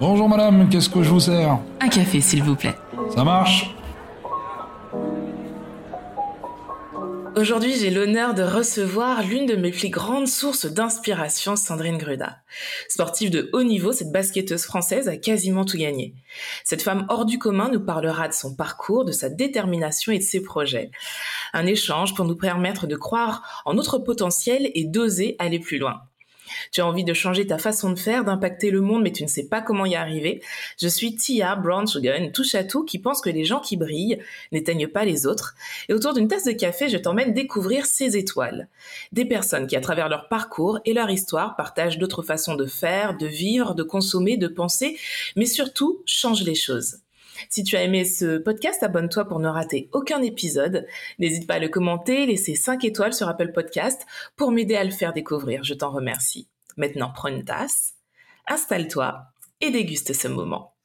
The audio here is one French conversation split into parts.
Bonjour madame, qu'est-ce que je vous sers? Un café, s'il vous plaît. Ça marche? Aujourd'hui, j'ai l'honneur de recevoir l'une de mes plus grandes sources d'inspiration, Sandrine Gruda. Sportive de haut niveau, cette basketteuse française a quasiment tout gagné. Cette femme hors du commun nous parlera de son parcours, de sa détermination et de ses projets. Un échange pour nous permettre de croire en notre potentiel et d'oser aller plus loin. Tu as envie de changer ta façon de faire, d'impacter le monde, mais tu ne sais pas comment y arriver. Je suis Tia Brown Sugar, touche à tout qui pense que les gens qui brillent n'éteignent pas les autres. Et autour d'une tasse de café, je t'emmène découvrir ces étoiles. Des personnes qui, à travers leur parcours et leur histoire, partagent d'autres façons de faire, de vivre, de consommer, de penser, mais surtout changent les choses. Si tu as aimé ce podcast, abonne-toi pour ne rater aucun épisode. N'hésite pas à le commenter, laisser 5 étoiles sur Apple Podcast pour m'aider à le faire découvrir. Je t'en remercie. Maintenant, prends une tasse, installe-toi et déguste ce moment.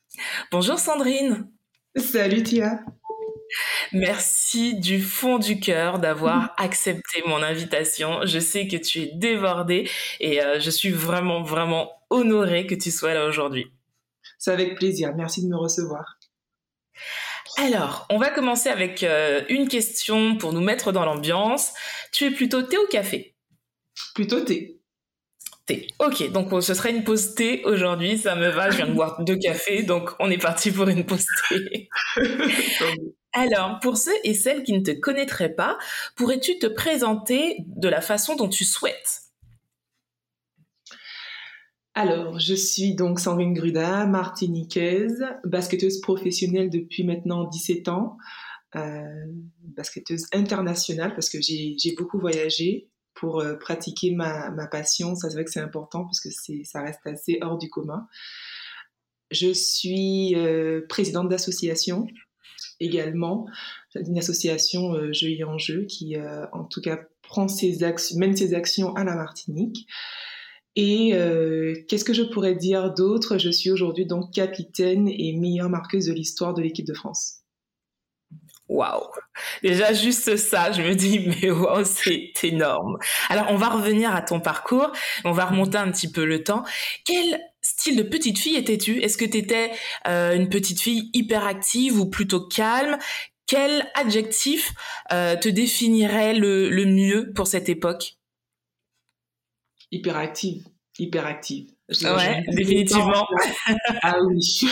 Bonjour Sandrine. Salut Tia. Merci du fond du cœur d'avoir accepté mon invitation. Je sais que tu es débordée et euh, je suis vraiment, vraiment honorée que tu sois là aujourd'hui. C'est avec plaisir. Merci de me recevoir. Alors, on va commencer avec euh, une question pour nous mettre dans l'ambiance. Tu es plutôt thé ou café? Plutôt thé. Thé. Ok, donc ce serait une pause thé aujourd'hui, ça me va, je viens de boire deux cafés, donc on est parti pour une pause thé. Alors, pour ceux et celles qui ne te connaîtraient pas, pourrais-tu te présenter de la façon dont tu souhaites? Alors, je suis donc Sandrine Gruda, martiniquaise, basketteuse professionnelle depuis maintenant 17 ans, euh, basketteuse internationale parce que j'ai beaucoup voyagé pour euh, pratiquer ma, passion. Ça, c'est vrai que c'est important parce que ça reste assez hors du commun. Je suis euh, présidente d'association également, une association euh, Jeux et en Jeu qui, euh, en tout cas, prend ses actions, mène ses actions à la Martinique. Et qu'est-ce que je pourrais dire d'autre? Je suis aujourd'hui donc capitaine et meilleure marqueuse de l'histoire de l'équipe de France. Waouh Déjà juste ça, je me dis mais waouh, c'est énorme. Alors on va revenir à ton parcours, on va remonter un petit peu le temps. Quel style de petite fille étais-tu? Est-ce que tu étais euh, une petite fille hyperactive ou plutôt calme? Quel adjectif euh, te définirait le, le mieux pour cette époque? Hyperactive, hyperactive. Ouais, définitivement. ah oui.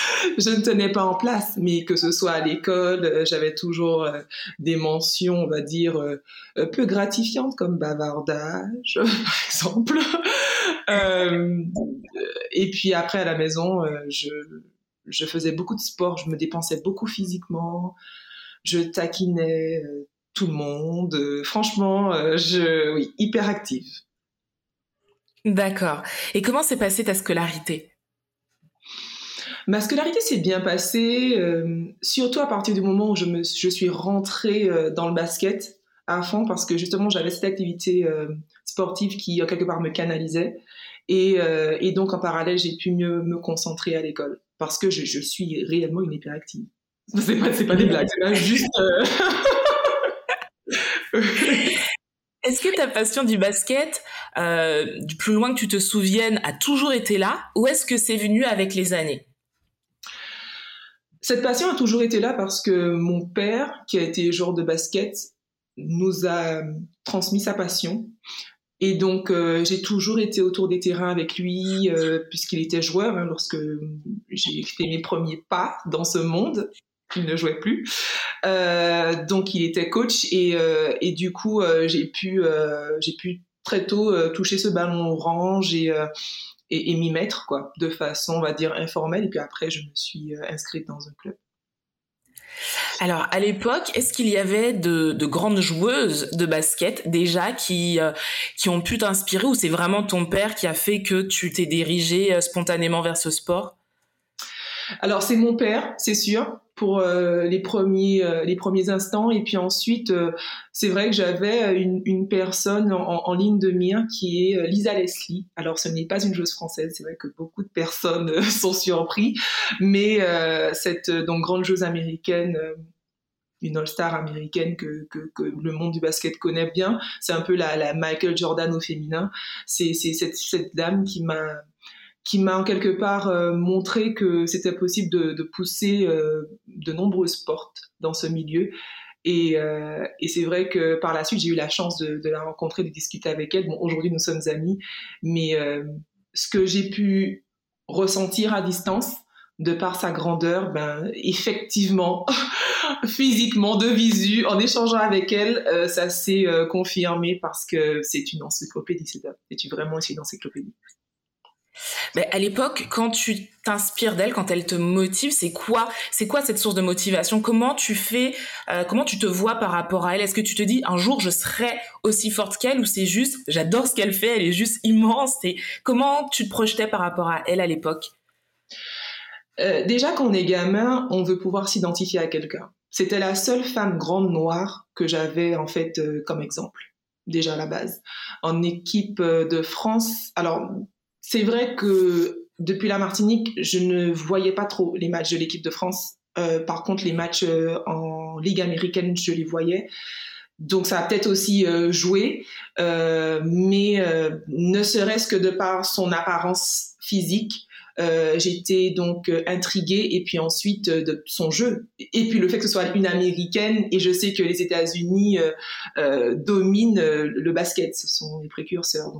je ne tenais pas en place, mais que ce soit à l'école, euh, j'avais toujours euh, des mentions, on va dire, euh, peu gratifiantes comme bavardage, par exemple. et puis après, à la maison, je, je faisais beaucoup de sport, je me dépensais beaucoup physiquement, je taquinais tout le monde. franchement, je, oui, hyper active. D'accord. Et comment s'est passée ta scolarité? Ma scolarité s'est bien passée, euh, surtout à partir du moment où je, me, je suis rentrée euh, dans le basket à fond, parce que justement j'avais cette activité euh, sportive qui, quelque part, me canalisait. Et, et donc, en parallèle, j'ai pu mieux me concentrer à l'école, parce que je, je, suis réellement une hyperactive. C'est pas, pas des blagues, c'est juste... Est-ce que ta passion du basket, euh, du plus loin que tu te souviennes, a toujours été là ou est-ce que c'est venu avec les années? Cette passion a toujours été là parce que mon père, qui a été joueur de basket, nous a transmis sa passion. Et donc, euh, j'ai toujours été autour des terrains avec lui, euh, puisqu'il était joueur, hein, lorsque j'ai fait mes premiers pas dans ce monde il ne jouait plus. Euh, donc il était coach et, euh, du coup euh, j'ai pu euh, j'ai pu très tôt euh, toucher ce ballon orange et et, et m'y mettre quoi de façon on va dire informelle et puis après je me suis inscrite dans un club. Alors, à l'époque, est-ce qu'il y avait de, de, grandes joueuses de basket déjà qui, qui ont pu t'inspirer ou c'est vraiment ton père qui a fait que tu t'es dirigé spontanément vers ce sport? Alors, c'est mon père, c'est sûr pour euh, les premiers euh, les premiers instants et puis ensuite euh, c'est vrai que j'avais une, personne en, ligne de mire qui est Lisa Leslie alors ce n'est pas une joueuse française c'est vrai que beaucoup de personnes sont surpris mais cette donc grande joueuse américaine une all-star américaine que, le monde du basket connaît bien. C'est un peu la, Michael Jordan au féminin. C'est cette dame qui m'a qui m'a en quelque part euh, montré que c'était possible de, pousser euh, de nombreuses portes dans ce milieu. Et, euh, et c'est vrai que par la suite, j'ai eu la chance de, de, la rencontrer, de discuter avec elle. Bon, aujourd'hui, nous sommes amis, mais ce que j'ai pu ressentir à distance, de par sa grandeur, ben effectivement, physiquement, de visu, en échangeant avec elle, ça s'est confirmé parce que c'est une encyclopédie, c'est vraiment une encyclopédie. À l'époque, quand tu t'inspires d'elle, quand elle te motive, c'est quoi, c'est quoi cette source de motivation? Comment tu fais, euh, comment tu te vois par rapport à elle? Est-ce que tu te dis un jour je serai aussi forte qu'elle ou c'est juste, j'adore ce qu'elle fait, elle est juste immense? Et comment tu te projetais par rapport à elle à l'époque? Euh, Déjà, quand on est gamin, on veut pouvoir s'identifier à quelqu'un. C'était la seule femme grande noire que j'avais en fait euh, comme exemple déjà à la base. En équipe de France, alors c'est vrai que depuis la Martinique, je ne voyais pas trop les matchs de l'équipe de France. Euh, par contre, les matchs euh, en Ligue américaine, je les voyais. Donc ça a peut-être aussi euh, joué, mais ne serait-ce que de par son apparence physique, j'étais donc intriguée. Et puis ensuite de son jeu. Et puis le fait que ce soit une américaine et je sais que les États-Unis dominent le basket, ce sont les précurseurs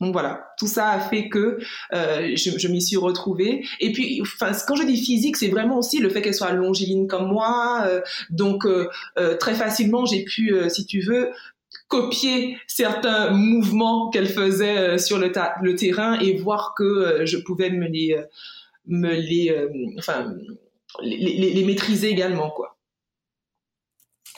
donc voilà, tout ça a fait que euh, je, je m'y suis retrouvée. Et puis, quand je dis physique, c'est vraiment aussi le fait qu'elle soit longiligne comme moi. Euh, donc euh, très facilement, j'ai pu, si tu veux, copier certains mouvements qu'elle faisait sur le, terrain et voir que je pouvais me les, enfin, les maîtriser également, quoi.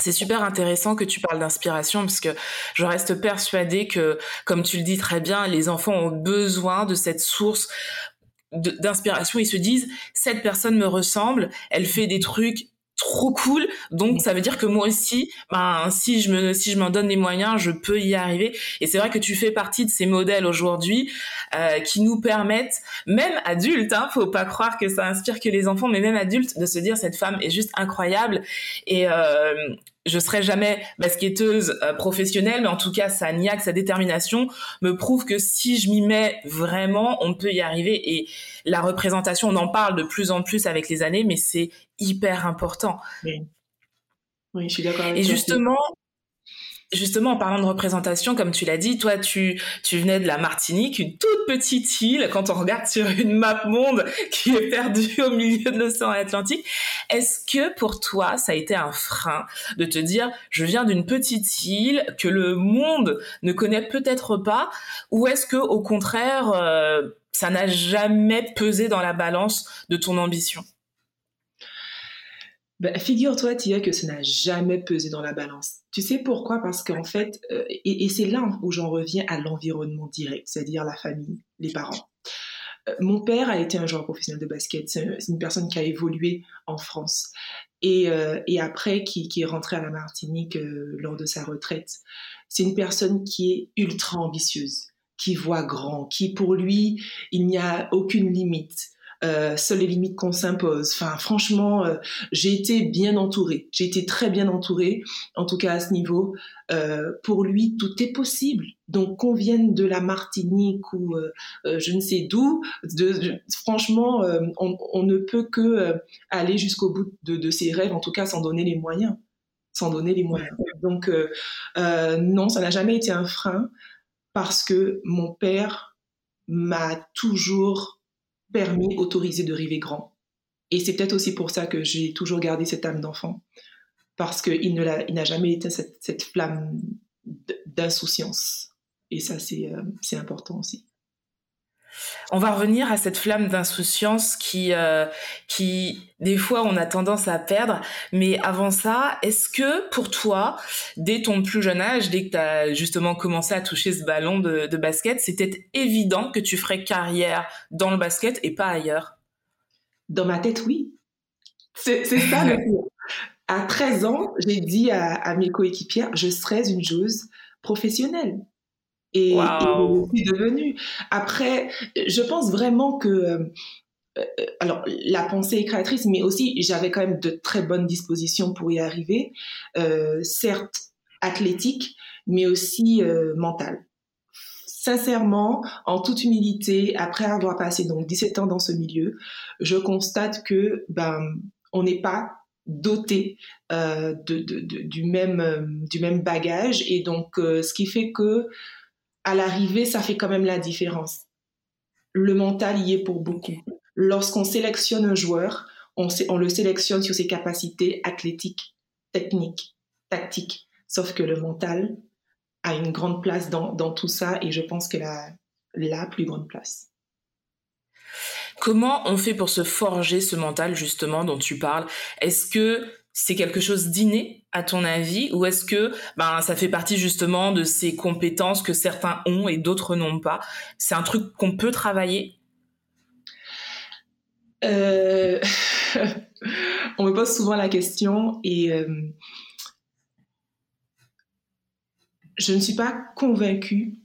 C'est super intéressant que tu parles d'inspiration parce que je reste persuadée que, comme tu le dis très bien, les enfants ont besoin de cette source d'inspiration. Ils se disent, cette personne me ressemble, elle fait des trucs trop cool. Donc ça veut dire que moi aussi, ben si je me si je m'en donne les moyens, je peux y arriver. Et c'est vrai que tu fais partie de ces modèles aujourd'hui euh, qui nous permettent, même adultes, hein, faut pas croire que ça inspire que les enfants, mais même adultes, de se dire cette femme est juste incroyable. Et euh, je serai jamais basketteuse euh, professionnelle, mais en tout cas, sa niaque, sa détermination me prouve que si je m'y mets vraiment, on peut y arriver. Et la représentation, on en parle de plus en plus avec les années, mais c'est hyper important. Oui. oui, je suis d'accord avec Et justement, justement, en parlant de représentation, comme tu l'as dit, toi, tu, tu venais de la Martinique, une toute petite île, quand on regarde sur une map monde qui est perdue au milieu de l'océan Atlantique. Est-ce que pour toi, ça a été un frein de te dire, je viens d'une petite île que le monde ne connaît peut-être pas, ou est-ce que, au contraire, euh, ça n'a jamais pesé dans la balance de ton ambition? Ben, Figure-toi, Tia, que ça n'a jamais pesé dans la balance. Tu sais pourquoi? Parce qu'en fait, euh, et, et c'est là où j'en reviens à l'environnement direct, c'est-à-dire la famille, les parents. Euh, mon père a été un joueur professionnel de basket. C'est une personne qui a évolué en France. Et, euh, et après, qui, qui, est rentré à la Martinique lors de sa retraite. C'est une personne qui est ultra ambitieuse, qui voit grand, qui pour lui, il n'y a aucune limite euh, seules les limites qu'on s'impose. Enfin, franchement, euh, j'ai été bien entourée. J'ai été très bien entourée, en tout cas à ce niveau. Euh, pour lui, tout est possible. Donc, qu'on vienne de la Martinique ou euh, euh, je ne sais d'où, franchement, on, on, ne peut que aller jusqu'au bout de, de, ses rêves, en tout cas sans donner les moyens. Sans donner les moyens. Donc, non, ça n'a jamais été un frein parce que mon père m'a toujours permis, autorisé de rêver grand. Et c'est peut-être aussi pour ça que j'ai toujours gardé cette âme d'enfant, parce qu'il n'a jamais été cette, flamme d'insouciance. Et ça, c'est euh, important aussi. On va revenir à cette flamme d'insouciance qui, euh, qui, des fois, on a tendance à perdre. Mais avant ça, est-ce que pour toi, dès ton plus jeune âge, dès que tu as justement commencé à toucher ce ballon de, de basket, c'était évident que tu ferais carrière dans le basket et pas ailleurs? Dans ma tête, oui. C'est ça le À 13 ans, j'ai dit à, à mes coéquipières, je serais une joueuse professionnelle et, wow. et devenu. Après, je pense vraiment que euh, alors la pensée est créatrice, mais aussi j'avais quand même de très bonnes dispositions pour y arriver, euh, certes athlétique, mais aussi euh, mentale. sincèrement, en toute humilité, après avoir passé donc 17 ans dans ce milieu, je constate que ben on n'est pas doté euh, de, du même euh, du même bagage et donc euh, ce qui fait que à l'arrivée ça fait quand même la différence. Le mental y est pour beaucoup. Lorsqu'on sélectionne un joueur, on, le sélectionne sur ses capacités athlétiques, techniques, tactiques. Sauf que le mental, a une grande place dans, tout ça et je pense qu'elle a la plus grande place. Comment on fait pour se forger ce mental justement dont tu parles? Est-ce que c'est quelque chose d'inné à ton avis ou est-ce que ben ça fait partie justement de ces compétences que certains ont et d'autres n'ont pas? C'est un truc qu'on peut travailler? Euh... On me pose souvent la question et euh, je ne suis pas convaincue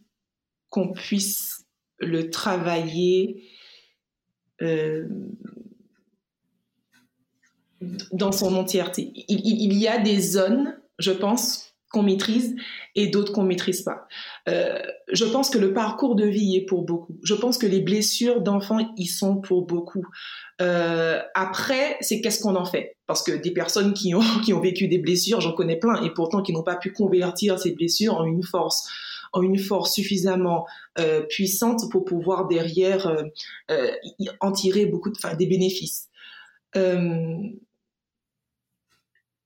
qu'on puisse le travailler euh, dans son entièreté. Il, y a des zones, je pense, qu'on maîtrise et d'autres qu'on maîtrise pas. Euh, je pense que le parcours de vie est pour beaucoup. Je pense que les blessures d'enfants y sont pour beaucoup. Euh, après, c'est qu'est-ce qu'on en fait? Parce que des personnes qui ont, qui ont vécu des blessures, j'en connais plein, et pourtant qui n'ont pas pu convertir ces blessures en une force en une force suffisamment euh, puissante pour pouvoir derrière en tirer beaucoup des bénéfices.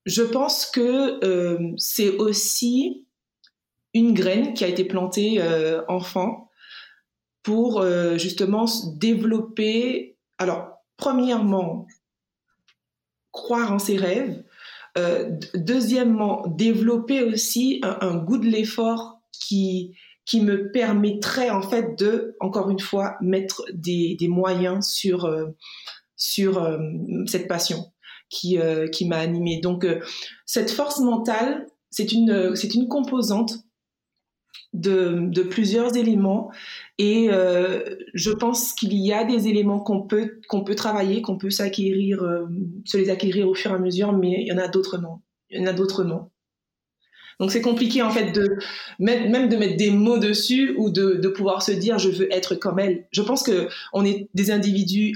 Je pense que euh, c'est aussi une graine qui a été plantée enfant pour justement développer alors premièrement, croire en ses rêves. Euh, deuxièmement, développer aussi un, goût de l'effort qui, qui me permettrait en fait de, encore une fois, mettre des, moyens sur, euh, sur euh, cette passion qui, qui m'a animée. Donc, cette force mentale, c'est une, c'est une composante de, plusieurs éléments et euh, je pense qu'il y a des éléments qu'on peut qu'on peut travailler, qu'on peut s'acquérir, euh, se les acquérir au fur et à mesure, mais il y en a d'autres non. Il y en a d'autres non. Donc c'est compliqué en fait de même de mettre des mots dessus ou de, pouvoir se dire je veux être comme elle. Je pense que on est des individus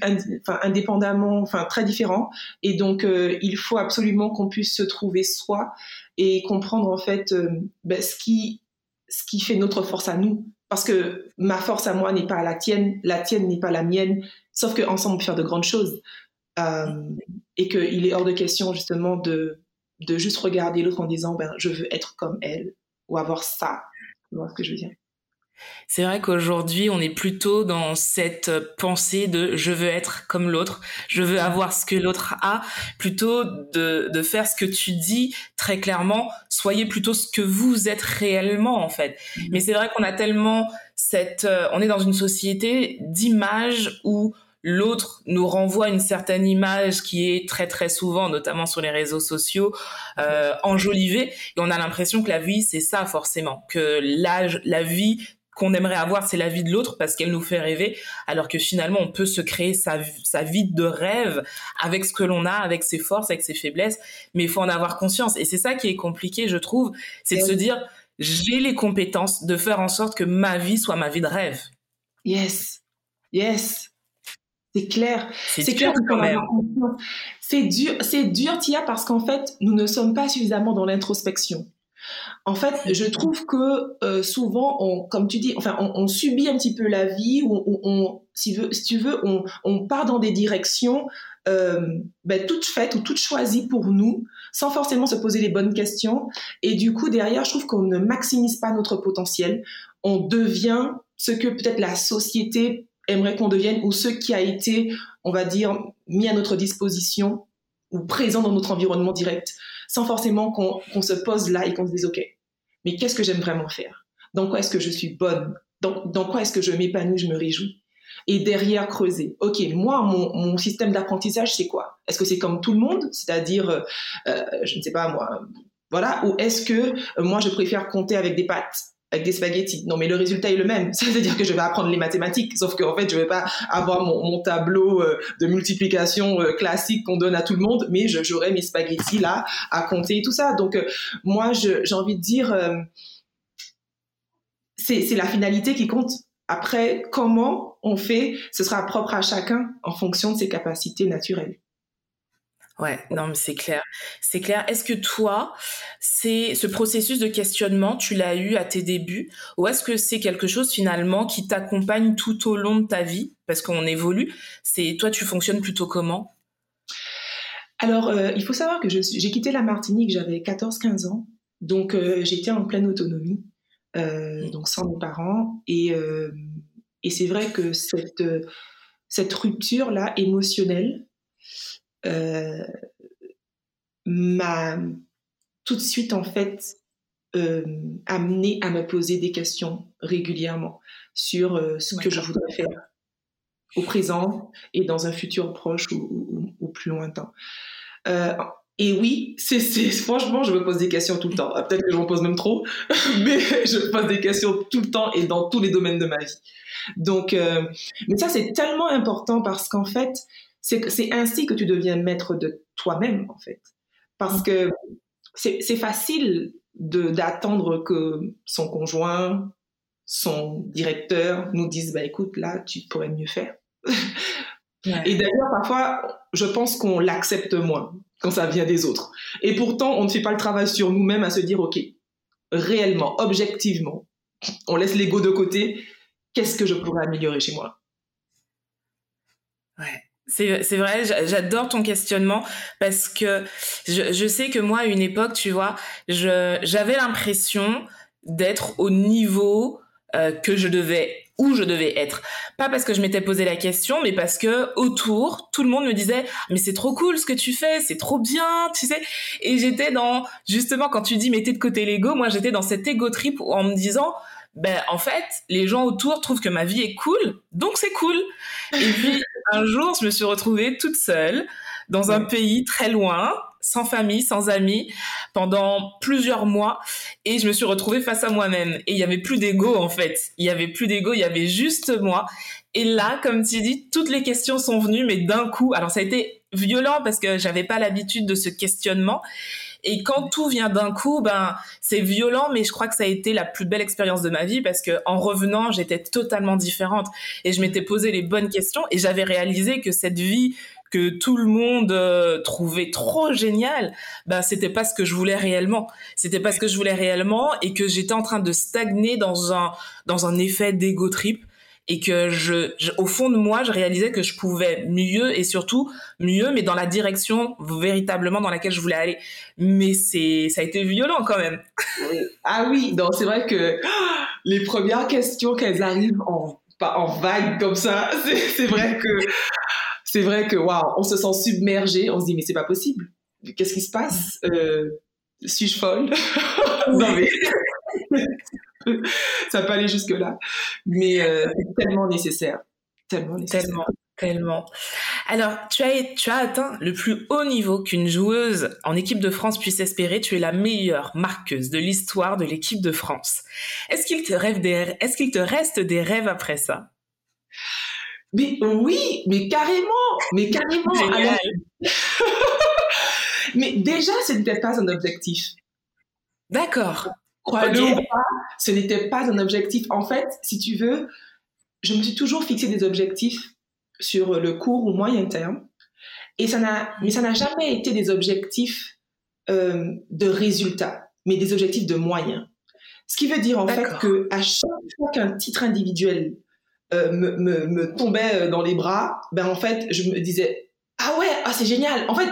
indépendamment, enfin très différents et donc euh, il faut absolument qu'on puisse se trouver soi et comprendre en fait ben, ce qui ce qui fait notre force à nous. Parce que ma force à moi n'est pas la tienne, la tienne n'est pas la mienne, sauf qu'ensemble on peut faire de grandes choses. Euh, et qu'il est hors de question justement de, de juste regarder l'autre en disant ben, je veux être comme elle ou avoir ça. Tu vois ce que je veux dire? C'est vrai qu'aujourd'hui, on est plutôt dans cette pensée de je veux être comme l'autre, je veux avoir ce que l'autre a, plutôt de, de faire ce que tu dis très clairement, soyez plutôt ce que vous êtes réellement en fait. Mm-hmm. Mais c'est vrai qu'on a tellement cette, euh, on est dans une société d'images où l'autre nous renvoie une certaine image qui est très très souvent, notamment sur les réseaux sociaux, euh, enjolivée, et on a l'impression que la vie c'est ça forcément, que l'âge, la vie qu'on aimerait avoir, c'est la vie de l'autre parce qu'elle nous fait rêver, alors que finalement, on peut se créer sa, sa vie de rêve avec ce que l'on a, avec ses forces, avec ses faiblesses, mais il faut en avoir conscience. Et c'est ça qui est compliqué, je trouve, c'est de se dire, j'ai les compétences de faire en sorte que ma vie soit ma vie de rêve. Yes, yes. C'est clair. C'est clair quand même. C'est dur, c'est dur, Tia, parce qu'en fait, nous ne sommes pas suffisamment dans l'introspection. En fait, je trouve que euh, souvent, on, comme tu dis, enfin, on, subit un petit peu la vie, ou on, si, tu veux, on, part dans des directions euh, ben, toutes faites ou toutes choisies pour nous, sans forcément se poser les bonnes questions. Et du coup, derrière, je trouve qu'on ne maximise pas notre potentiel. On devient ce que peut-être la société aimerait qu'on devienne, ou ce qui a été, on va dire, mis à notre disposition ou présent dans notre environnement direct sans forcément qu'on se pose là et qu'on se dise, OK, mais qu'est-ce que j'aime vraiment faire? Dans quoi est-ce que je suis bonne? Dans, quoi est-ce que je m'épanouis, je me réjouis? Et derrière creuser. Ok, moi, mon, mon système d'apprentissage, c'est quoi? Est-ce que c'est comme tout le monde, c'est-à-dire, euh, euh, je ne sais pas moi, voilà, ou est-ce que euh, moi, je préfère compter avec des pattes? Avec des spaghettis. Non, mais le résultat est le même. Ça veut dire que je vais apprendre les mathématiques, sauf qu'en fait, je vais pas avoir mon, tableau euh, de multiplication euh, classique qu'on donne à tout le monde, mais j'aurai mes spaghettis là à compter et tout ça. Donc, euh, moi, j'ai envie de dire, c'est la finalité qui compte. Après, comment on fait, ce sera propre à chacun en fonction de ses capacités naturelles. Ouais, non, mais c'est clair. C'est clair. Est-ce que toi, c'est ce processus de questionnement, tu l'as eu à tes débuts, ou est-ce que c'est quelque chose finalement qui t'accompagne tout au long de ta vie, parce qu'on évolue. C'est toi, tu fonctionnes plutôt comment? Alors, euh, il faut savoir que j'ai quitté la Martinique, j'avais 14-15 ans, donc euh, j'étais en pleine autonomie, euh, mmh. donc sans mes parents, et et c'est vrai que cette cette rupture là émotionnelle euh, m'a tout de suite en fait euh, amené à me poser des questions régulièrement sur euh, ce que je voudrais faire au présent et dans un futur proche ou, plus lointain. et oui, c'est, franchement, je me pose des questions tout le temps. Peut-être que je m'en pose même trop, mais je me pose des questions tout le temps et dans tous les domaines de ma vie. Donc, mais ça, c'est tellement important parce qu'en fait, c'est ainsi que tu deviens maître de toi-même, en fait. Parce que c'est facile d'attendre que son conjoint, son directeur nous dise, bah, écoute, là, tu pourrais mieux faire. Et d'ailleurs, parfois, je pense qu'on l'accepte moins quand ça vient des autres. Et pourtant, on ne fait pas le travail sur nous-mêmes à se dire, OK, réellement, objectivement, on laisse l'ego de côté, qu'est-ce que je pourrais améliorer chez moi? Ouais. C'est vrai, j'adore ton questionnement parce que je, je, sais que moi, à une époque, tu vois, j'avais l'impression d'être au niveau euh, que je devais où je devais être. Pas parce que je m'étais posé la question, mais parce que autour, tout le monde me disait mais c'est trop cool ce que tu fais, c'est trop bien, tu sais. Et j'étais dans justement quand tu dis mettez de côté l'ego, moi j'étais dans cet ego trip en me disant ben en fait, les gens autour trouvent que ma vie est cool, donc c'est cool. Et puis un jour, je me suis retrouvée toute seule dans un pays très loin, sans famille, sans amis, pendant plusieurs mois, et je me suis retrouvée face à moi-même. Et il y avait plus d'ego en fait. Il y avait plus d'ego, il y avait juste moi. Et là, comme tu dis, toutes les questions sont venues, mais d'un coup. Alors ça a été violent parce que j'avais pas l'habitude de ce questionnement. Et quand tout vient d'un coup, ben c'est violent, mais je crois que ça a été la plus belle expérience de ma vie parce que en revenant, j'étais totalement différente et je m'étais posé les bonnes questions et j'avais réalisé que cette vie que tout le monde euh, trouvait trop géniale, ben c'était pas ce que je voulais réellement. C'était pas ce que je voulais réellement et que j'étais en train de stagner dans un dans un effet d'ego trip et que je, au fond de moi, je réalisais que je pouvais mieux et surtout mieux, mais dans la direction véritablement dans laquelle je voulais aller. Mais c'est, ça a été violent quand même. Ah oui, donc c'est vrai que les premières questions qu'elles arrivent en, en vague comme ça, c'est, vrai que c'est vrai que waouh, on se sent submergé, on se dit mais c'est pas possible. Qu'est-ce qui se passe? Euh, Suis-je folle? Non mais ça peut aller jusque-là. Mais euh, c'est tellement nécessaire. Tellement nécessaire. Tellement. Tellement. Alors, tu as, tu as atteint le plus haut niveau qu'une joueuse en équipe de France puisse espérer. Tu es la meilleure marqueuse de l'histoire de l'équipe de France. Est-ce qu'il te, rêve des, est-ce qu'il te reste des rêves après ça? Mais oui, mais carrément, mais carrément. mais déjà, ce n'était pas un objectif. D'accord. Crois-le ou pas, ce n'était pas un objectif. En fait, si tu veux, je me suis toujours fixé des objectifs sur le court ou moyen terme. Et ça n'a, mais ça n'a jamais été des objectifs euh, de résultats, mais des objectifs de moyens. Ce qui veut dire en fait que à chaque fois qu'un titre individuel euh, me, me, me, tombait dans les bras, ben en fait, je me disais ah ouais, ah c'est génial. En fait,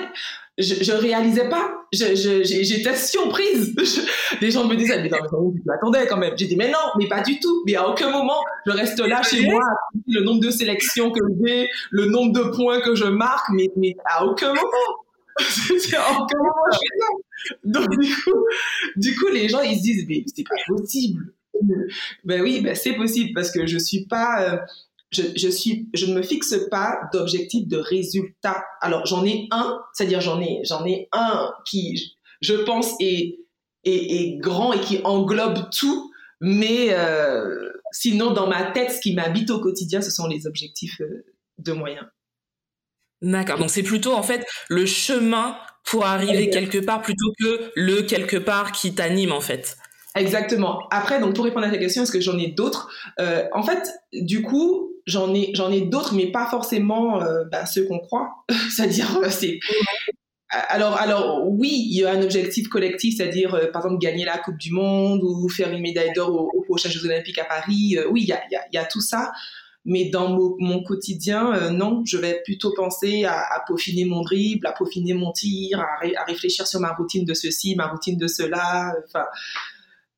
je, je réalisais pas. J'étais surprise. les gens me disaient, mais non, mais tu m'attendais quand même? J'ai dit, mais non, mais pas du tout. Mais à aucun moment, je reste là chez moi, le nombre de sélections que j'ai, le nombre de points que je marque, mais, mais à aucun moment. à aucun moment, je fais ça. Donc, du coup, du coup, les gens, ils se disent, mais c'est pas possible. Ben oui, ben c'est possible parce que je suis pas, euh, je, je, suis, je ne me fixe pas d'objectif de résultat. Alors j'en ai un, c'est-à-dire j'en ai, j'en ai un qui, je pense, est, est, est grand et qui englobe tout, mais euh, sinon dans ma tête, ce qui m'habite au quotidien, ce sont les objectifs euh, de moyens. D'accord. Donc c'est plutôt en fait le chemin pour arriver quelque part plutôt que le quelque part qui t'anime en fait. Exactement. Après, donc pour répondre à ta question, est-ce que j'en ai d'autres? Euh, En fait, du coup, j'en ai j'en ai d'autres, mais pas forcément euh, bah, ceux qu'on croit. c'est-à-dire, euh, c'est alors, alors oui, il y a un objectif collectif, c'est-à-dire par exemple gagner la Coupe du Monde ou faire une médaille d'or aux, prochains Jeux Olympiques à Paris. oui, il y a, y, a, y a, tout ça. Mais dans mon, quotidien, non, je vais plutôt penser à, à, peaufiner mon dribble, à peaufiner mon tir, à, à, réfléchir sur ma routine de ceci, ma routine de cela. Enfin,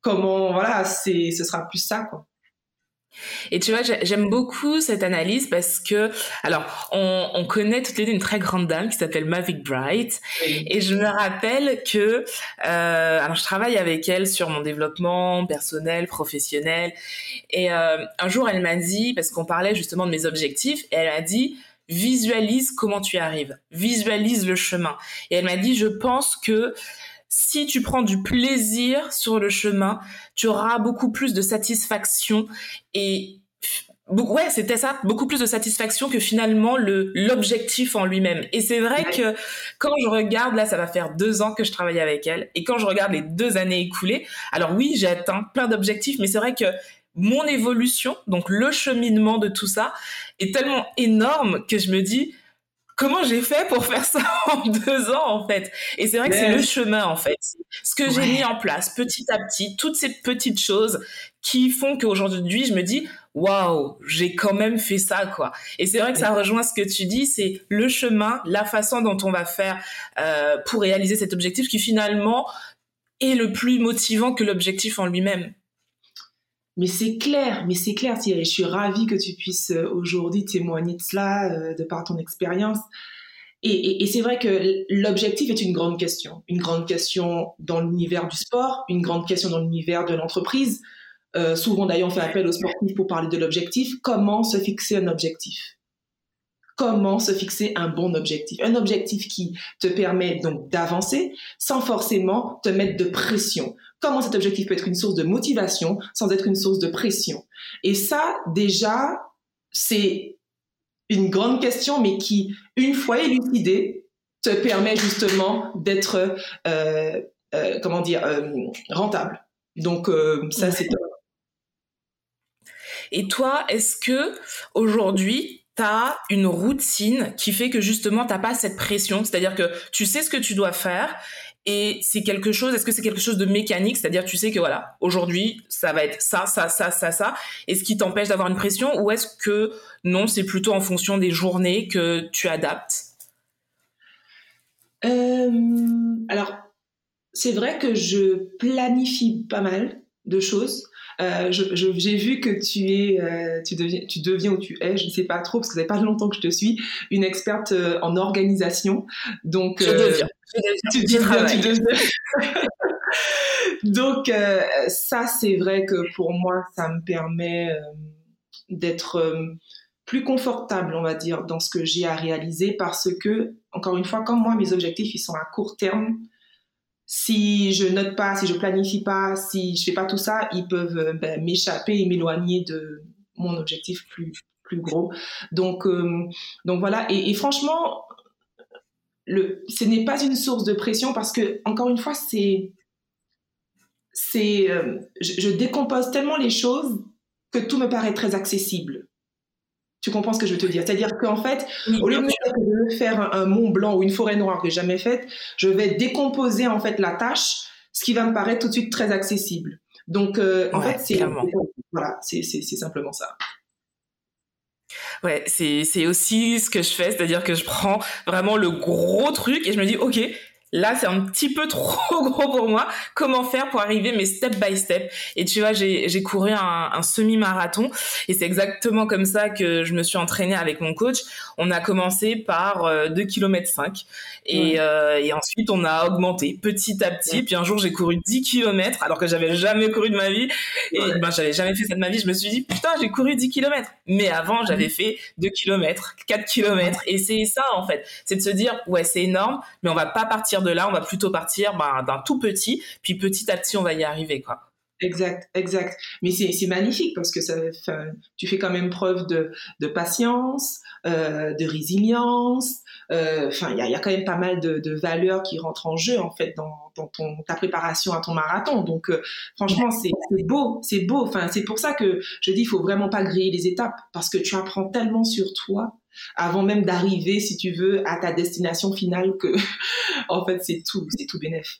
comment, voilà, c'est, ce sera plus ça, quoi. Et tu vois, j'aime beaucoup cette analyse parce que, alors, on, on connaît toutes les deux une très grande dame qui s'appelle Mavic Bright, et je me rappelle que, euh, alors, je travaille avec elle sur mon développement personnel, professionnel, et euh, un jour, elle m'a dit, parce qu'on parlait justement de mes objectifs, et elle a dit, visualise comment tu arrives, visualise le chemin. Et elle m'a dit, je pense que si tu prends du plaisir sur le chemin, tu auras beaucoup plus de satisfaction et ouais, c'était ça, beaucoup plus de satisfaction que finalement le l'objectif en lui-même. Et c'est vrai que quand je regarde, là, ça va faire deux ans que je travaille avec elle, et quand je regarde les deux années écoulées, alors oui, j'ai atteint plein d'objectifs, mais c'est vrai que mon évolution, donc le cheminement de tout ça, est tellement énorme que je me dis, comment j'ai fait pour faire ça en deux ans en fait Et c'est vrai que c'est le chemin en fait, ce que j'ai mis en place petit à petit, toutes ces petites choses qui font qu'aujourd'hui je me dis waouh, j'ai quand même fait ça quoi. Et c'est vrai que ça rejoint ce que tu dis, c'est le chemin, la façon dont on va faire euh, pour réaliser cet objectif qui finalement est le plus motivant que l'objectif en lui-même. Mais c'est clair, mais c'est clair Thierry. Je suis ravie que tu puisses euh, aujourd'hui témoigner de cela, euh, de par ton expérience. Et, c'est vrai que l'objectif est une grande question. Une grande question dans l'univers du sport, une grande question dans l'univers de l'entreprise. Euh, souvent d'ailleurs, on fait appel aux sportifs pour parler de l'objectif. Comment se fixer un objectif? Comment se fixer un bon objectif? Un objectif qui te permet donc d'avancer sans forcément te mettre de pression comment cet objectif peut être une source de motivation sans être une source de pression. Et ça, déjà, c'est une grande question, mais qui, une fois élucidée, te permet justement d'être, euh, euh, comment dire, euh, rentable. Donc, ça, c'est Et toi, est-ce que aujourd'hui, tu as une routine qui fait que justement, tu n'as pas cette pression? C'est-à-dire que tu sais ce que tu dois faire et c'est quelque chose, est-ce que c'est quelque chose de mécanique, c'est-à-dire tu sais que voilà, aujourd'hui ça va être ça, ça, ça, ça, ça, et ce qui t'empêche d'avoir une pression, ou est-ce que non, c'est plutôt en fonction des journées que tu adaptes? Euh, Alors, c'est vrai que je planifie pas mal de choses. Euh, j'ai vu que tu es, euh, tu deviens, tu deviens ou tu es, je ne sais pas trop parce que ça fait pas longtemps que je te suis, une experte en organisation. Donc, je deviens. Tu Donc euh, ça, c'est vrai que pour moi, ça me permet euh, d'être euh, plus confortable, on va dire, dans ce que j'ai à réaliser parce que, encore une fois, comme moi, mes objectifs, ils sont à court terme. Si je note pas, si je planifie pas, si je fais pas tout ça, ils peuvent ben, m'échapper et m'éloigner de mon objectif plus plus gros. Donc donc voilà. Et, franchement, ce n'est pas une source de pression parce que, encore une fois, c'est, c'est, euh, je, décompose tellement les choses que tout me paraît très accessible. Tu comprends ce que je veux te dire C'est-à-dire qu'en fait, au lieu de faire un, mont blanc ou une forêt noire que j'ai jamais faite, je vais décomposer en fait la tâche, ce qui va me paraître tout de suite très accessible. Donc, euh, en fait, c'est voilà, c'est simplement ça. Ouais, c'est c'est aussi ce que je fais, c'est-à-dire que je prends vraiment le gros truc et je me dis ok, là c'est un petit peu trop gros pour moi. Comment faire pour arriver mais step by step Et tu vois, j'ai couru un, un semi-marathon et c'est exactement comme ça que je me suis entraînée avec mon coach. On a commencé par 2 km 5 et, euh, et ensuite on a augmenté petit à petit. Puis un jour j'ai couru 10 km alors que j'avais jamais couru de ma vie et ben j'avais jamais fait ça de ma vie. Je me suis dit putain j'ai couru 10 km. Mais avant j'avais fait 2 km, 4 km et c'est ça en fait, c'est de se dire ouais c'est énorme mais on va pas partir de là, on va plutôt partir ben, d'un tout petit, puis petit à petit, on va y arriver, quoi. Exact, exact. Mais c'est magnifique parce que ça, tu fais quand même preuve de, de patience, euh, de résilience. Euh, enfin, il y a, y a, quand même pas mal de, de, valeurs qui rentrent en jeu en fait dans, dans ton, ta préparation à ton marathon. Donc, euh, franchement, c'est beau, c'est beau. Enfin, c'est pour ça que je dis, il faut vraiment pas griller les étapes parce que tu apprends tellement sur toi avant même d'arriver, si tu veux, à ta destination finale que, en fait, c'est tout, c'est tout bénéf.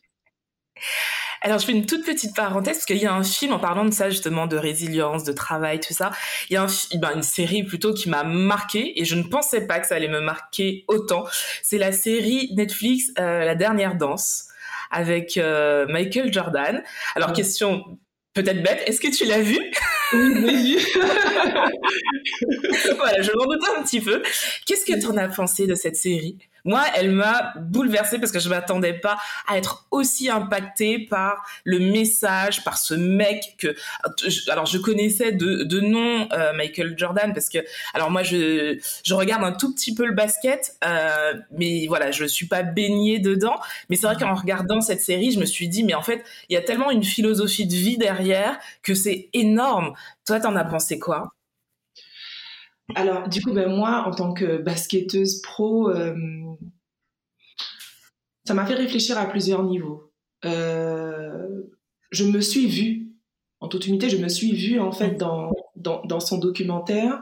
Alors, je fais une toute petite parenthèse parce qu'il y a un film en parlant de ça justement, de résilience, de travail, tout ça. Il y a un, ben, une série plutôt qui m'a marqué et je ne pensais pas que ça allait me marquer autant. C'est la série Netflix euh, La dernière danse avec euh, Michael Jordan. Alors, question peut-être bête, est-ce que tu l'as vu? Oui, voilà, je m'en doutais un petit peu. Qu'est-ce que tu en as pensé de cette série? Moi, elle m'a bouleversée parce que je m'attendais pas à être aussi impactée par le message, par ce mec que, alors je connaissais de, de nom euh, Michael Jordan parce que, alors moi je, je regarde un tout petit peu le basket, euh, mais voilà, je suis pas baignée dedans. Mais c'est vrai qu'en regardant cette série, je me suis dit, mais en fait, il y a tellement une philosophie de vie derrière que c'est énorme. Toi, t'en as pensé quoi? Alors, du coup, ben, moi, en tant que basketteuse pro, euh, ça m'a fait réfléchir à plusieurs niveaux. Euh, je me suis vue, en toute humilité, je me suis vue en fait dans, dans, son documentaire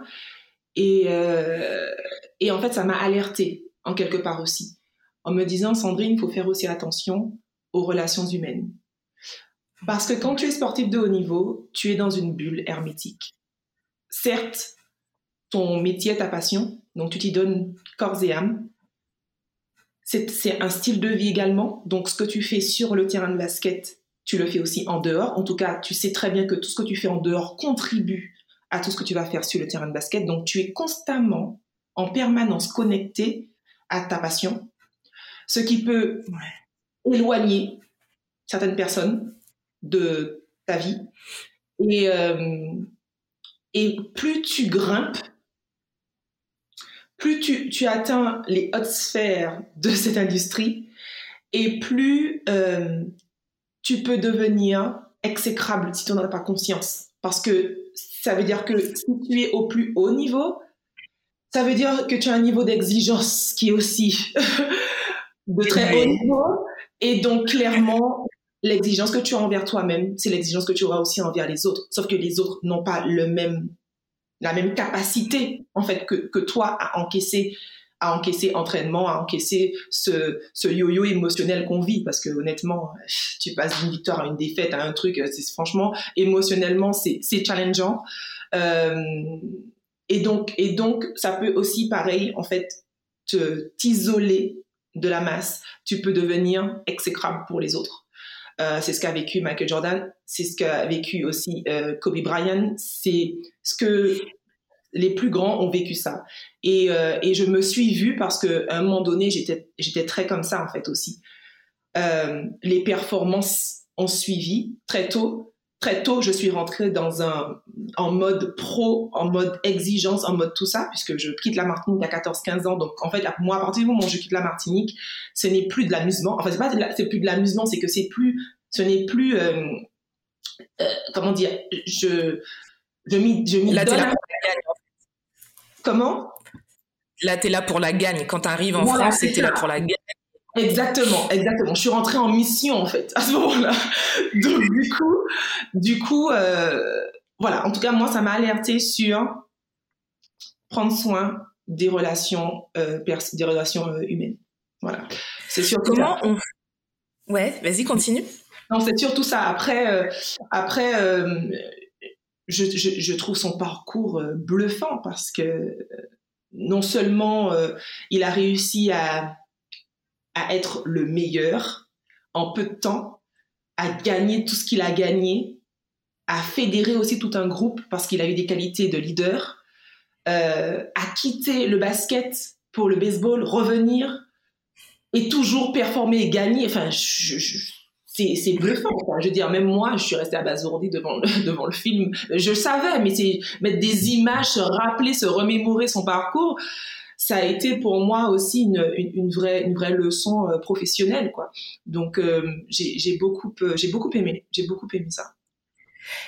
et, euh, et en fait, ça m'a alertée en quelque part aussi, en me disant, Sandrine, il faut faire aussi attention aux relations humaines. Parce que quand tu es sportif de haut niveau, tu es dans une bulle hermétique. Certes, ton métier, ta passion, donc tu t'y donnes corps et âme. C'est un style de vie également, donc ce que tu fais sur le terrain de basket, tu le fais aussi en dehors. En tout cas, tu sais très bien que tout ce que tu fais en dehors contribue à tout ce que tu vas faire sur le terrain de basket. Donc tu es constamment, en permanence connecté à ta passion, ce qui peut éloigner certaines personnes de ta vie. Et, euh, et plus tu grimpes plus tu, atteins les hautes sphères de cette industrie et plus euh, tu peux devenir exécrable si tu n'en as pas conscience. Parce que ça veut dire que si tu es au plus haut niveau, ça veut dire que tu as un niveau d'exigence qui est aussi de très haut niveau. Et donc, clairement, l'exigence que tu as envers toi-même, c'est l'exigence que tu auras aussi envers les autres. Sauf que les autres n'ont pas le même la même capacité en fait que, que toi à encaisser à encaisser entraînement, à encaisser ce, ce yo-yo émotionnel qu'on vit. Parce que honnêtement, tu passes d'une victoire à une défaite, à un truc, c'est franchement, émotionnellement, c'est challengeant. Euh, et, donc, et donc, ça peut aussi, pareil, en fait, t'isoler de la masse. Tu peux devenir exécrable pour les autres. Euh, c'est ce qu'a vécu Michael Jordan, c'est ce qu'a vécu aussi euh, Kobe Bryant, c'est ce que les plus grands ont vécu ça. Et, euh, et je me suis vue parce qu'à un moment donné, j'étais, j'étais très comme ça en fait aussi. les performances ont suivi très tôt. Très tôt, je suis rentrée dans un, en mode pro, en mode exigence, en mode tout ça, puisque je quitte la Martinique à 14-15 ans. Donc, en fait, moi, à partir du moment où je quitte la Martinique, ce n'est plus de l'amusement. Enfin, c'est pas, c'est plus de l'amusement, c'est que c'est plus, ce n'est plus, euh, euh, comment dire, je, je m'y, je m'y là, donne. Là, pour la gagne, Comment? Là, t'es là pour la gagne. Quand tu arrives en France, c'était là pour la gagne. Exactement, exactement. Je suis rentrée en mission en fait à ce moment-là. Donc du coup, du coup, euh, voilà. En tout cas, moi, ça m'a alerté sur prendre soin des relations, euh, des relations euh, humaines. Voilà. C'est surtout comment on. Ouais, vas-y, continue. Non, c'est surtout ça. Après, après, je, je, je, trouve son parcours bluffant parce que non seulement il a réussi à à être le meilleur en peu de temps, à gagner tout ce qu'il a gagné, à fédérer aussi tout un groupe parce qu'il a eu des qualités de leader, euh, à quitter le basket pour le baseball, revenir et toujours performer et gagner. Enfin, c'est bluffant. Je veux dire, même moi, je suis restée abasourdie devant le, devant le film. Je savais, mais c'est mettre des images, se rappeler, se remémorer son parcours ça a été pour moi aussi une, une, vraie, une vraie leçon euh, professionnelle, quoi. Donc, euh, j'ai beaucoup, euh, j'ai beaucoup aimé, j'ai beaucoup aimé ça.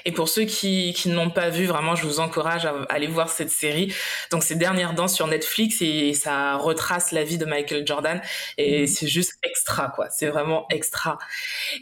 Et pour ceux qui, qui ne l'ont pas vu, vraiment, je vous encourage à, aller voir cette série. Donc, c'est Dernière Danse sur Netflix et ça retrace la vie de Michael Jordan. Et mm. c'est juste extra, quoi. C'est vraiment extra.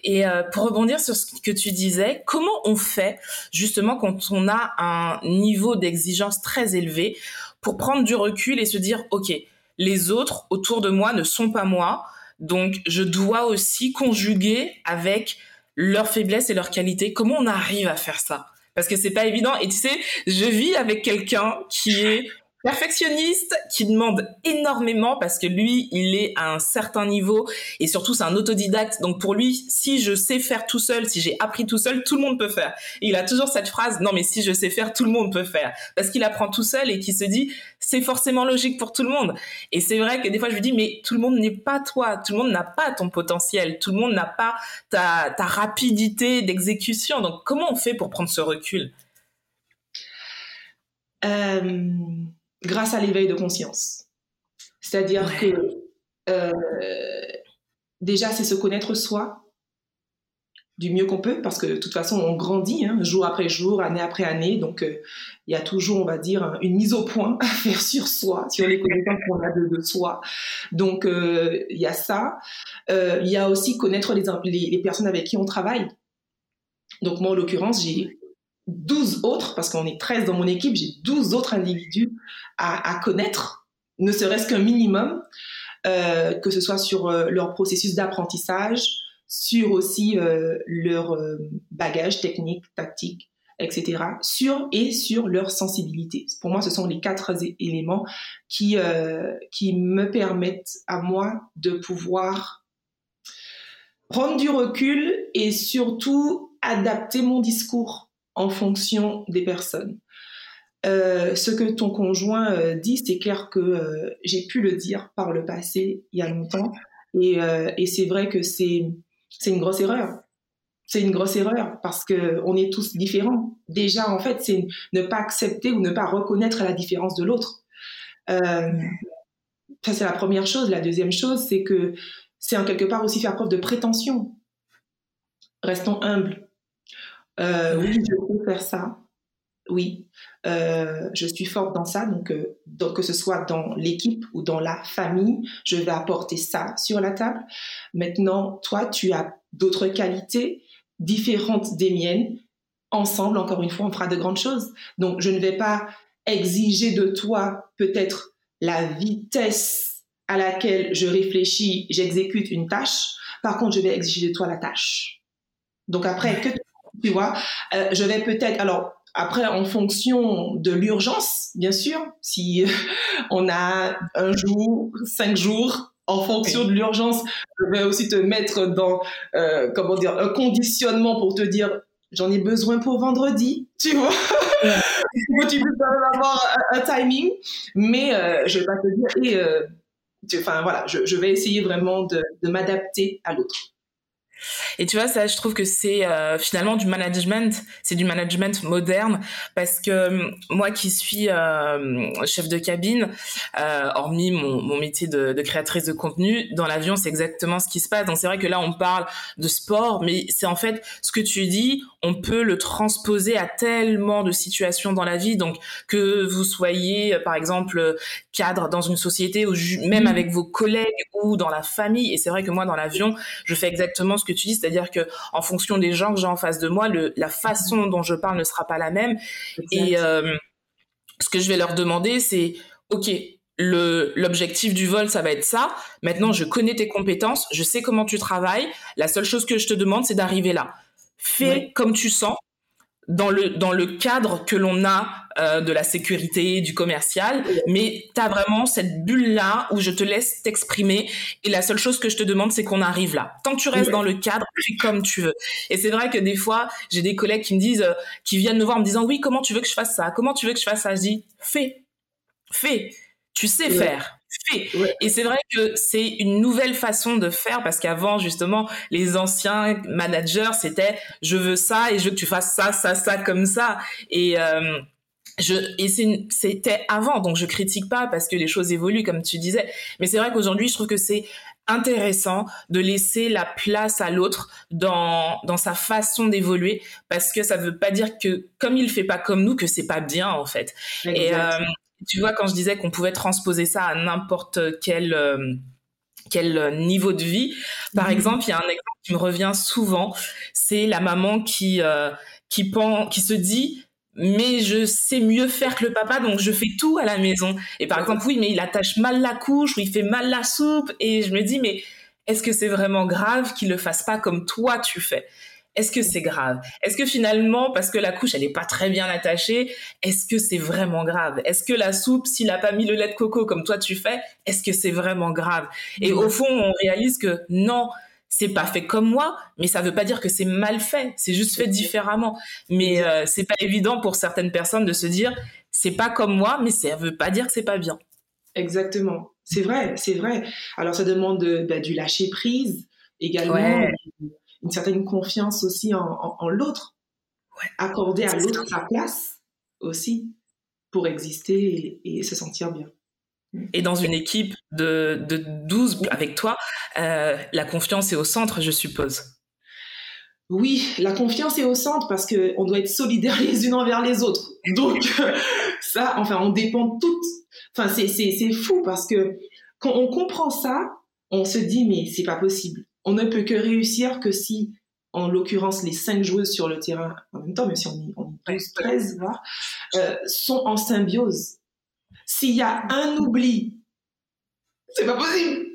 Et euh, pour rebondir sur ce que tu disais, comment on fait, justement, quand on a un niveau d'exigence très élevé pour prendre du recul et se dire, OK, les autres autour de moi ne sont pas moi. Donc, je dois aussi conjuguer avec leurs faiblesses et leurs qualités. Comment on arrive à faire ça? Parce que c'est pas évident. Et tu sais, je vis avec quelqu'un qui est perfectionniste qui demande énormément parce que lui, il est à un certain niveau et surtout c'est un autodidacte. Donc pour lui, si je sais faire tout seul, si j'ai appris tout seul, tout le monde peut faire. Il a toujours cette phrase non mais si je sais faire, tout le monde peut faire parce qu'il apprend tout seul et qu'il se dit c'est forcément logique pour tout le monde. Et c'est vrai que des fois je lui dis mais tout le monde n'est pas toi, tout le monde n'a pas ton potentiel, tout le monde n'a pas ta, ta rapidité d'exécution. Donc comment on fait pour prendre ce recul? Euh grâce à l'éveil de conscience. C'est-à-dire que euh, déjà, c'est se connaître soi du mieux qu'on peut, parce que de toute façon, on grandit hein, jour après jour, année après année. Donc, euh, il y a toujours, on va dire, une mise au point à faire sur soi, sur les connaissances qu'on a de, soi. Donc, euh, il y a ça. Il y a aussi connaître les, les, les personnes avec qui on travaille. Donc, moi, en l'occurrence, j'ai 12 autres, parce qu'on est 13 dans mon équipe, j'ai 12 autres individus à, connaître, ne serait-ce qu'un minimum, euh, que ce soit sur euh, leur processus d'apprentissage, sur aussi euh, leur bagage technique, tactique, etc. Sur et sur leur sensibilité. Pour moi, ce sont les quatre éléments qui, qui me permettent à moi de pouvoir prendre du recul et surtout adapter mon discours en fonction des personnes. Euh, ce que ton conjoint euh, dit, c'est clair que euh, j'ai pu le dire par le passé, il y a longtemps, et, et c'est vrai que c'est une grosse erreur. C'est une grosse erreur parce que on est tous différents. Déjà, en fait, c'est ne pas accepter ou ne pas reconnaître la différence de l'autre. ça, c'est la première chose. La deuxième chose, c'est que c'est en quelque part aussi faire preuve de prétention. Restons humbles. Oui, je peux faire ça oui, euh, je suis forte dans ça, donc, euh, donc, que ce soit dans l'équipe ou dans la famille, je vais apporter ça sur la table. Maintenant, toi, tu as d'autres qualités différentes des miennes. Ensemble, encore une fois, on fera de grandes choses. Donc, je ne vais pas exiger de toi peut-être la vitesse à laquelle je réfléchis, j'exécute une tâche. Par contre, je vais exiger de toi la tâche. Donc après, que tu vois, euh, je vais peut-être, alors après, en fonction de l'urgence, bien sûr, si on a un jour, cinq jours, en fonction de l'urgence, je vais aussi te mettre dans, euh, comment dire, un conditionnement pour te dire, j'en ai besoin pour vendredi, tu vois. tu peux avoir un, timing, mais euh, je vais pas te dire, et, enfin voilà, je, vais essayer vraiment de m'adapter à l'autre. Et tu vois, ça, je trouve que c'est euh, finalement du management, c'est du management moderne, parce que euh, moi qui suis euh, chef de cabine, hormis mon, mon métier de, de, créatrice de contenu, dans l'avion, c'est exactement ce qui se passe. Donc c'est vrai que là, on parle de sport, mais c'est en fait ce que tu dis, on peut le transposer à tellement de situations dans la vie. Donc que vous soyez, par exemple, cadre dans une société, ou même mmh. avec vos collègues ou dans la famille. Et c'est vrai que moi, dans l'avion, je fais exactement ce que tu dis, c'est-à-dire que en fonction des gens que j'ai en face de moi, le, la façon dont je parle ne sera pas la même. Et euh, ce que je vais leur demander, c'est OK. L'objectif du vol, ça va être ça. Maintenant, je connais tes compétences, je sais comment tu travailles. La seule chose que je te demande, c'est d'arriver là. Fais comme tu sens dans le dans le cadre que l'on a euh, de la sécurité, du commercial, mais tu as vraiment cette bulle là où je te laisse t'exprimer et la seule chose que je te demande c'est qu'on arrive là. Tant que tu restes dans le cadre, fais comme tu veux. Et c'est vrai que des fois, j'ai des collègues qui me disent euh, qui viennent me voir en me disant "Oui, comment tu veux que je fasse ça? Comment tu veux que je fasse ça? Je dis "Fais. Fais. Tu sais faire." Et c'est vrai que c'est une nouvelle façon de faire parce qu'avant, justement, les anciens managers, c'était je veux ça et je veux que tu fasses ça, ça, ça comme ça. Et, euh, je, et c'était avant, donc je critique pas parce que les choses évoluent, comme tu disais. Mais c'est vrai qu'aujourd'hui, je trouve que c'est intéressant de laisser la place à l'autre dans dans sa façon d'évoluer parce que ça veut pas dire que comme il fait pas comme nous que c'est pas bien en fait. Et euh, tu vois quand je disais qu'on pouvait transposer ça à n'importe quel euh, quel niveau de vie. Par mhm. exemple, il y a un exemple qui me revient souvent, c'est la maman qui euh, qui qui se dit mais je sais mieux faire que le papa, donc je fais tout à la maison. Et par exemple, oui, mais il attache mal la couche ou il fait mal la soupe, et je me dis, mais est-ce que c'est vraiment grave qu'il le fasse pas comme toi tu fais? Est-ce que c'est grave? Est-ce que finalement, parce que la couche elle est pas très bien attachée, est-ce que c'est vraiment grave? Est-ce que la soupe, s'il a pas mis le lait de coco comme toi tu fais, est-ce que c'est vraiment grave? Et au fond, on réalise que non, c'est pas fait comme moi, mais ça veut pas dire que c'est mal fait. C'est juste fait différemment. Mais euh, c'est pas évident pour certaines personnes de se dire c'est pas comme moi, mais ça veut pas dire que c'est pas bien. Exactement. C'est vrai, c'est vrai. Alors ça demande bah, du lâcher prise également, une certaine confiance aussi en, l'autre, accorder à l'autre sa place aussi pour exister et se sentir bien. Et dans une équipe de, de 12 avec toi, euh, la confiance est au centre, je suppose. Oui, la confiance est au centre parce qu'on doit être solidaires les unes envers les autres. Donc, ça, enfin, on dépend toutes. Enfin, c'est fou parce que quand on comprend ça, on se dit, mais c'est pas possible. On ne peut que réussir que si, en l'occurrence, les cinq joueuses sur le terrain, en même temps, même si on est, 13, euh, sont en symbiose. S'il y a un oubli, c'est pas possible.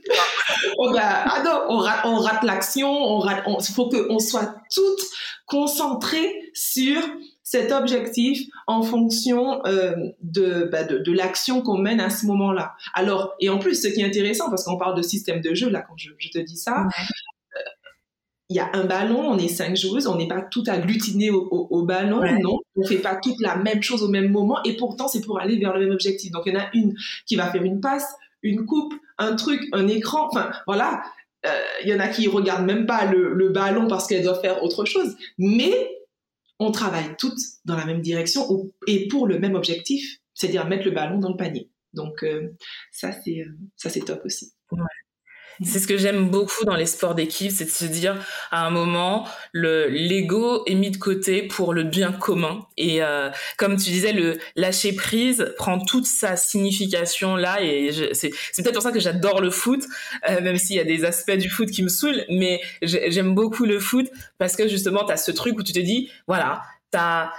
on, ah non, on rate, on rate l'action, on rate, il faut qu'on soit toutes concentrées sur cet objectif en fonction euh, de, bah, de, de l'action qu'on mène à ce moment-là. Alors, et en plus, ce qui est intéressant, parce qu'on parle de système de jeu, là, quand je, je te dis ça, il y a un ballon, on est cinq joueuses, on n'est pas toutes agglutinées au, au, ballon, non, on fait pas toutes la même chose au même moment, et pourtant c'est pour aller vers le même objectif. Donc il y en a une qui va faire une passe, une coupe, un truc, un écran, enfin voilà. Euh, il y en a qui regardent même pas le, le ballon parce qu'elles doivent faire autre chose, mais on travaille toutes dans la même direction et pour le même objectif, c'est-à-dire mettre le ballon dans le panier. Donc euh, ça c'est euh, ça c'est top aussi. C'est ce que j'aime beaucoup dans les sports d'équipe, c'est de se dire à un moment le l'ego est mis de côté pour le bien commun. Et euh, comme tu disais le lâcher prise prend toute sa signification là et c'est peut-être pour ça que j'adore le foot euh, même s'il y a des aspects du foot qui me saoulent mais j'aime beaucoup le foot parce que justement tu as ce truc où tu te dis voilà, tu as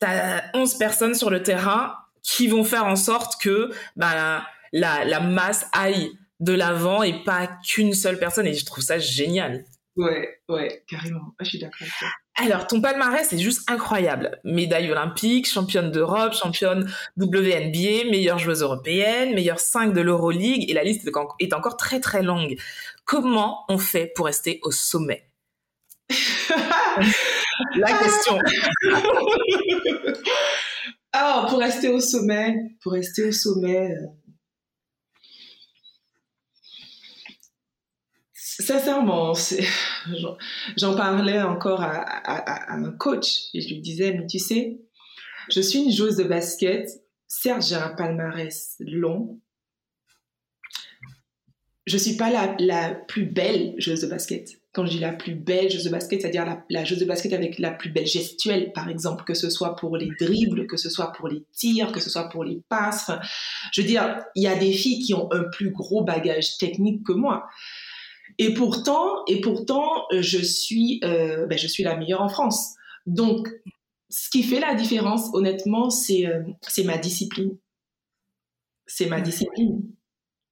t'as 11 personnes sur le terrain qui vont faire en sorte que bah, la, la masse aille de l'avant et pas qu'une seule personne. Et je trouve ça génial. Ouais, ouais, carrément. Ah, je suis d'accord Alors, ton palmarès c'est juste incroyable. Médaille olympique, championne d'Europe, championne WNBA, meilleure joueuse européenne, meilleure 5 de l'Euroleague, et la liste est encore très très longue. Comment on fait pour rester au sommet? La question. Alors, pour rester au sommet, pour rester au sommet, euh, Sincèrement, j'en parlais encore à, un coach et je lui disais, mais tu sais, je suis une joueuse de basket. Certes, j'ai un palmarès long. Je suis pas la, plus belle joueuse de basket. Quand je dis la plus belle joueuse de basket, c'est-à-dire la, joueuse de basket avec la plus belle gestuelle, par exemple, que ce soit pour les dribbles, que ce soit pour les tirs, que ce soit pour les passes. je veux dire, il y a des filles qui ont un plus gros bagage technique que moi. Et pourtant, et pourtant, euh, je suis, euh, ben, je suis la meilleure en France. Donc, ce qui fait la différence, honnêtement, c'est euh, c'est ma discipline. C'est ma discipline.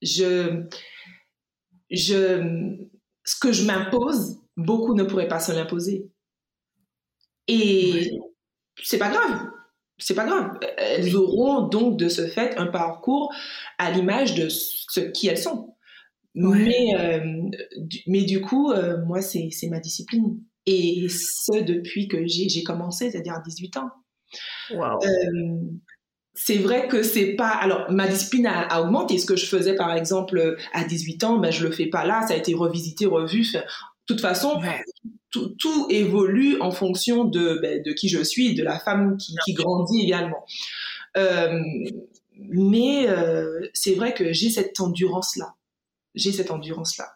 Je, je, ce que je m'impose, beaucoup ne pourraient pas se l'imposer. Et c'est pas grave. C'est pas grave. Elles auront donc de ce fait un parcours à l'image de ce qui elles sont. Mais, euh, du, mais du coup, euh, moi, c'est ma discipline. Et ce, depuis que j'ai commencé, c'est-à-dire à 18 ans. Wow. Euh, c'est vrai que c'est pas. Alors, ma discipline a, augmenté. Ce que je faisais, par exemple, à 18 ans, ben, je le fais pas là. Ça a été revisité, revu. De toute façon, tout, tout, évolue en fonction de, ben, de qui je suis, de la femme qui, qui grandit également. Mais c'est vrai que j'ai cette endurance-là j'ai cette endurance-là.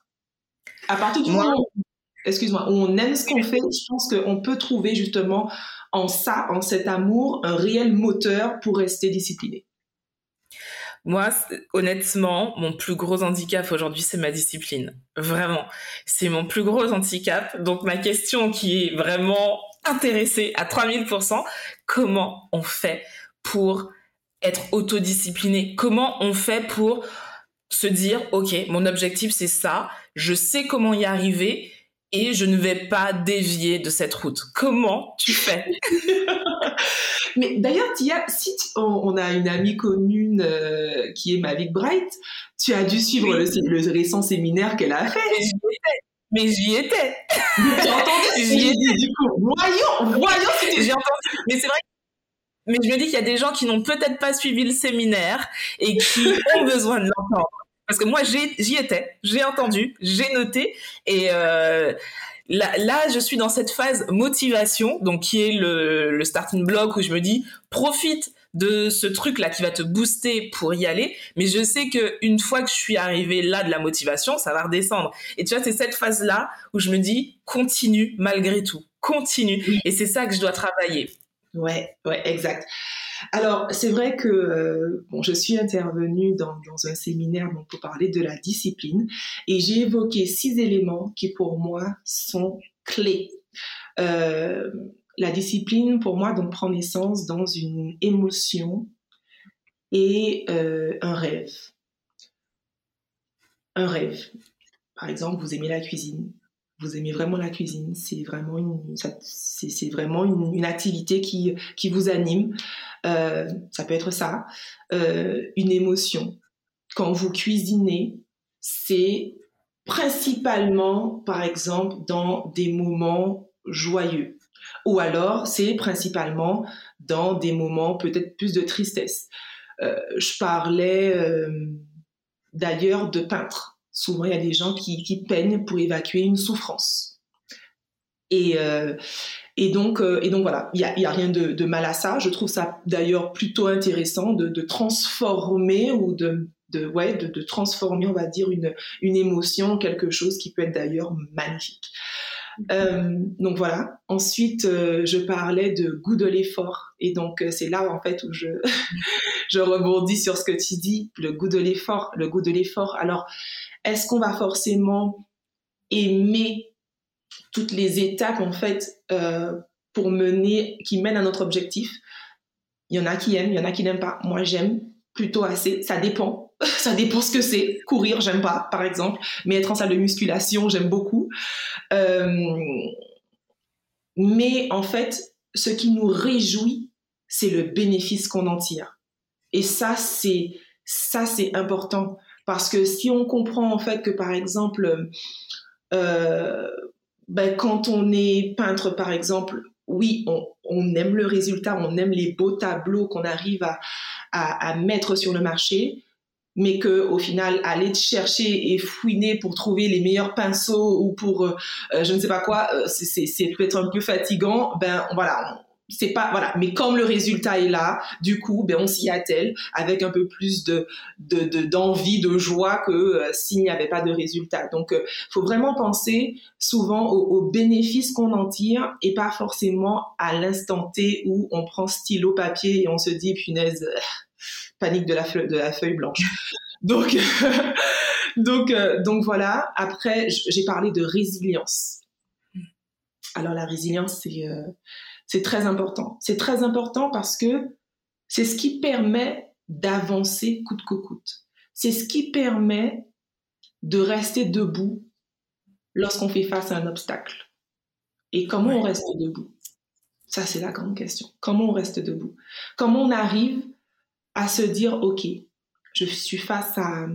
À partir du moment où, excuse-moi, on aime ce qu'on fait, je pense qu'on peut trouver justement en ça, en cet amour, un réel moteur pour rester discipliné. Moi, honnêtement, mon plus gros handicap aujourd'hui, c'est ma discipline. Vraiment. C'est mon plus gros handicap. Donc, ma question qui est vraiment intéressée à 3000%, comment on fait pour être autodiscipliné? Comment on fait pour se dire, OK, mon objectif, c'est ça. Je sais comment y arriver et je ne vais pas dévier de cette route. Comment tu fais? Mais d'ailleurs, Tia, si on, a une amie commune euh, qui est Mavic Bright, tu as dû suivre le, récent séminaire qu'elle a fait. Mais j'y étais. Mais j'ai entendu. j'y étais du coup. Voyons, voyons. J'ai entendu. Mais c'est vrai. Mais je me dis qu'il y a des gens qui n'ont peut-être pas suivi le séminaire et qui ont besoin de l'entendre. Parce que moi, j'y étais, j'ai entendu, j'ai noté, et euh, là, là, je suis dans cette phase motivation, donc qui est le, le starting block où je me dis, profite de ce truc-là qui va te booster pour y aller, mais je sais que une fois que je suis arrivée là de la motivation, ça va redescendre. Et tu vois, c'est cette phase-là où je me dis, continue malgré tout, continue. Et c'est ça que je dois travailler. Ouais, ouais, exact. Alors, c'est vrai que euh, bon, je suis intervenue dans, un séminaire donc, pour parler de la discipline et j'ai évoqué six éléments qui pour moi sont clés. Euh, la discipline, pour moi, donc prend naissance dans une émotion et euh, un rêve. Un rêve. Par exemple, vous aimez la cuisine vous aimez vraiment la cuisine, c'est vraiment une, c'est, vraiment une, activité qui, qui vous anime. Euh, ça peut être ça, euh, une émotion. Quand vous cuisinez, c'est principalement, par exemple, dans des moments joyeux. Ou alors, c'est principalement dans des moments peut-être plus de tristesse. Euh, je parlais d'ailleurs de peintres souvent il y a des gens qui, qui peignent pour évacuer une souffrance. Et, euh, donc, euh, et donc voilà, il n'y a, rien de, mal à ça. Je trouve ça d'ailleurs plutôt intéressant de, transformer ou de, de, transformer, on va dire, une, une émotion, quelque chose qui peut être d'ailleurs magnifique. Euh, donc voilà. Ensuite, euh, je parlais de goût de l'effort. Et donc, euh, c'est là en fait où je, je rebondis sur ce que tu dis, le goût de l'effort, le goût de l'effort. Alors, est-ce qu'on va forcément aimer toutes les étapes en fait pour mener, qui mènent à notre objectif? Il y en a qui aiment, il y en a qui n'aiment pas. Moi, j'aime plutôt assez. Ça dépend. Ça dépend ce que c'est. Courir, j'aime pas, par exemple. Mais être en salle de musculation, j'aime beaucoup. Euh, mais en fait, ce qui nous réjouit, c'est le bénéfice qu'on en tire. Et ça, c'est ça, c'est important. Parce que si on comprend en fait que par exemple, euh, ben, quand on est peintre par exemple, oui, on, aime le résultat, on aime les beaux tableaux qu'on arrive à, à, mettre sur le marché, mais que au final aller chercher et fouiner pour trouver les meilleurs pinceaux ou pour euh, je ne sais pas quoi, euh, c'est peut-être un peu fatigant. Ben voilà, c'est pas voilà mais comme le résultat est là du coup ben on s'y attelle avec un peu plus de d'envie de, joie que euh, s'il n'y avait pas de résultat donc euh, faut vraiment penser souvent aux, bénéfices qu'on en tire et pas forcément à l'instant T où on prend stylo papier et on se dit punaise euh, panique de la feuille de la feuille blanche donc donc donc voilà après j'ai parlé de résilience alors la résilience c'est c'est très important. C'est très important parce que c'est ce qui permet d'avancer coûte que coûte. C'est ce qui permet de rester debout lorsqu'on fait face à un obstacle. Et comment on reste debout? Ça, c'est la grande question. Comment on reste debout? Comment on arrive à se dire, OK, je suis face à,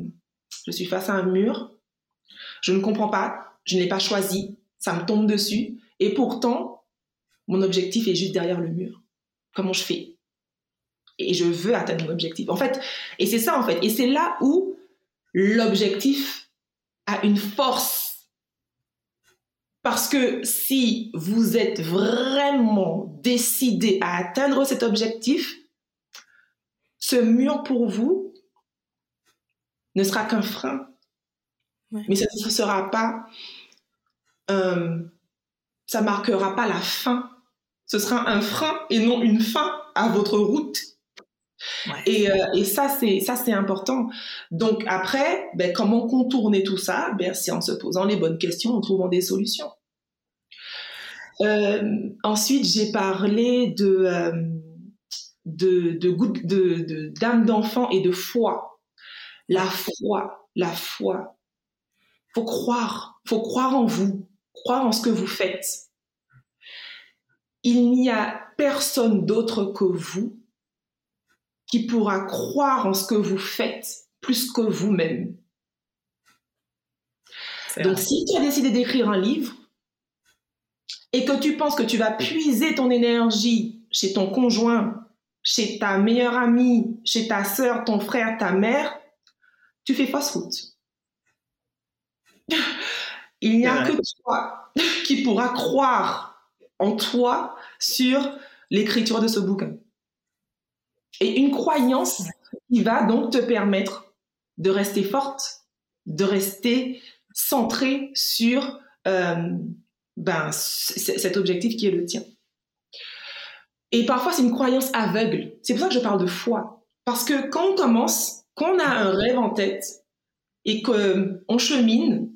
je suis face à un mur, je ne comprends pas, je n'ai pas choisi, ça me tombe dessus, et pourtant, mon objectif est juste derrière le mur. Comment je fais? Et je veux atteindre mon objectif. En fait, et c'est ça en fait. Et c'est là où l'objectif a une force. Parce que si vous êtes vraiment décidé à atteindre cet objectif, ce mur pour vous ne sera qu'un frein. Mais ce ne sera pas euh, ça marquera pas la fin. Ce sera un frein et non une fin à votre route. Et, euh, et, ça, c'est ça, c'est important. Donc après, ben, comment contourner tout ça? Ben, C'est en se posant les bonnes questions, en trouvant des solutions. Euh, ensuite, j'ai parlé de de de, de, de d'âme d'enfant et de foi. La foi, la foi. Faut croire, faut croire en vous, croire en ce que vous faites. Il n'y a personne d'autre que vous qui pourra croire en ce que vous faites plus que vous-même. Donc, si tu as décidé d'écrire un livre et que tu penses que tu vas puiser ton énergie chez ton conjoint, chez ta meilleure amie, chez ta sœur, ton frère, ta mère, tu fais fausse route. Il n'y a que toi qui pourra croire en toi sur l'écriture de ce bouquin. Et une croyance qui va donc te permettre de rester forte, de rester centrée sur euh, ben, cet objectif qui est le tien. Et parfois, c'est une croyance aveugle. C'est pour ça que je parle de foi. Parce que quand on commence, quand on a un rêve en tête et qu'on chemine,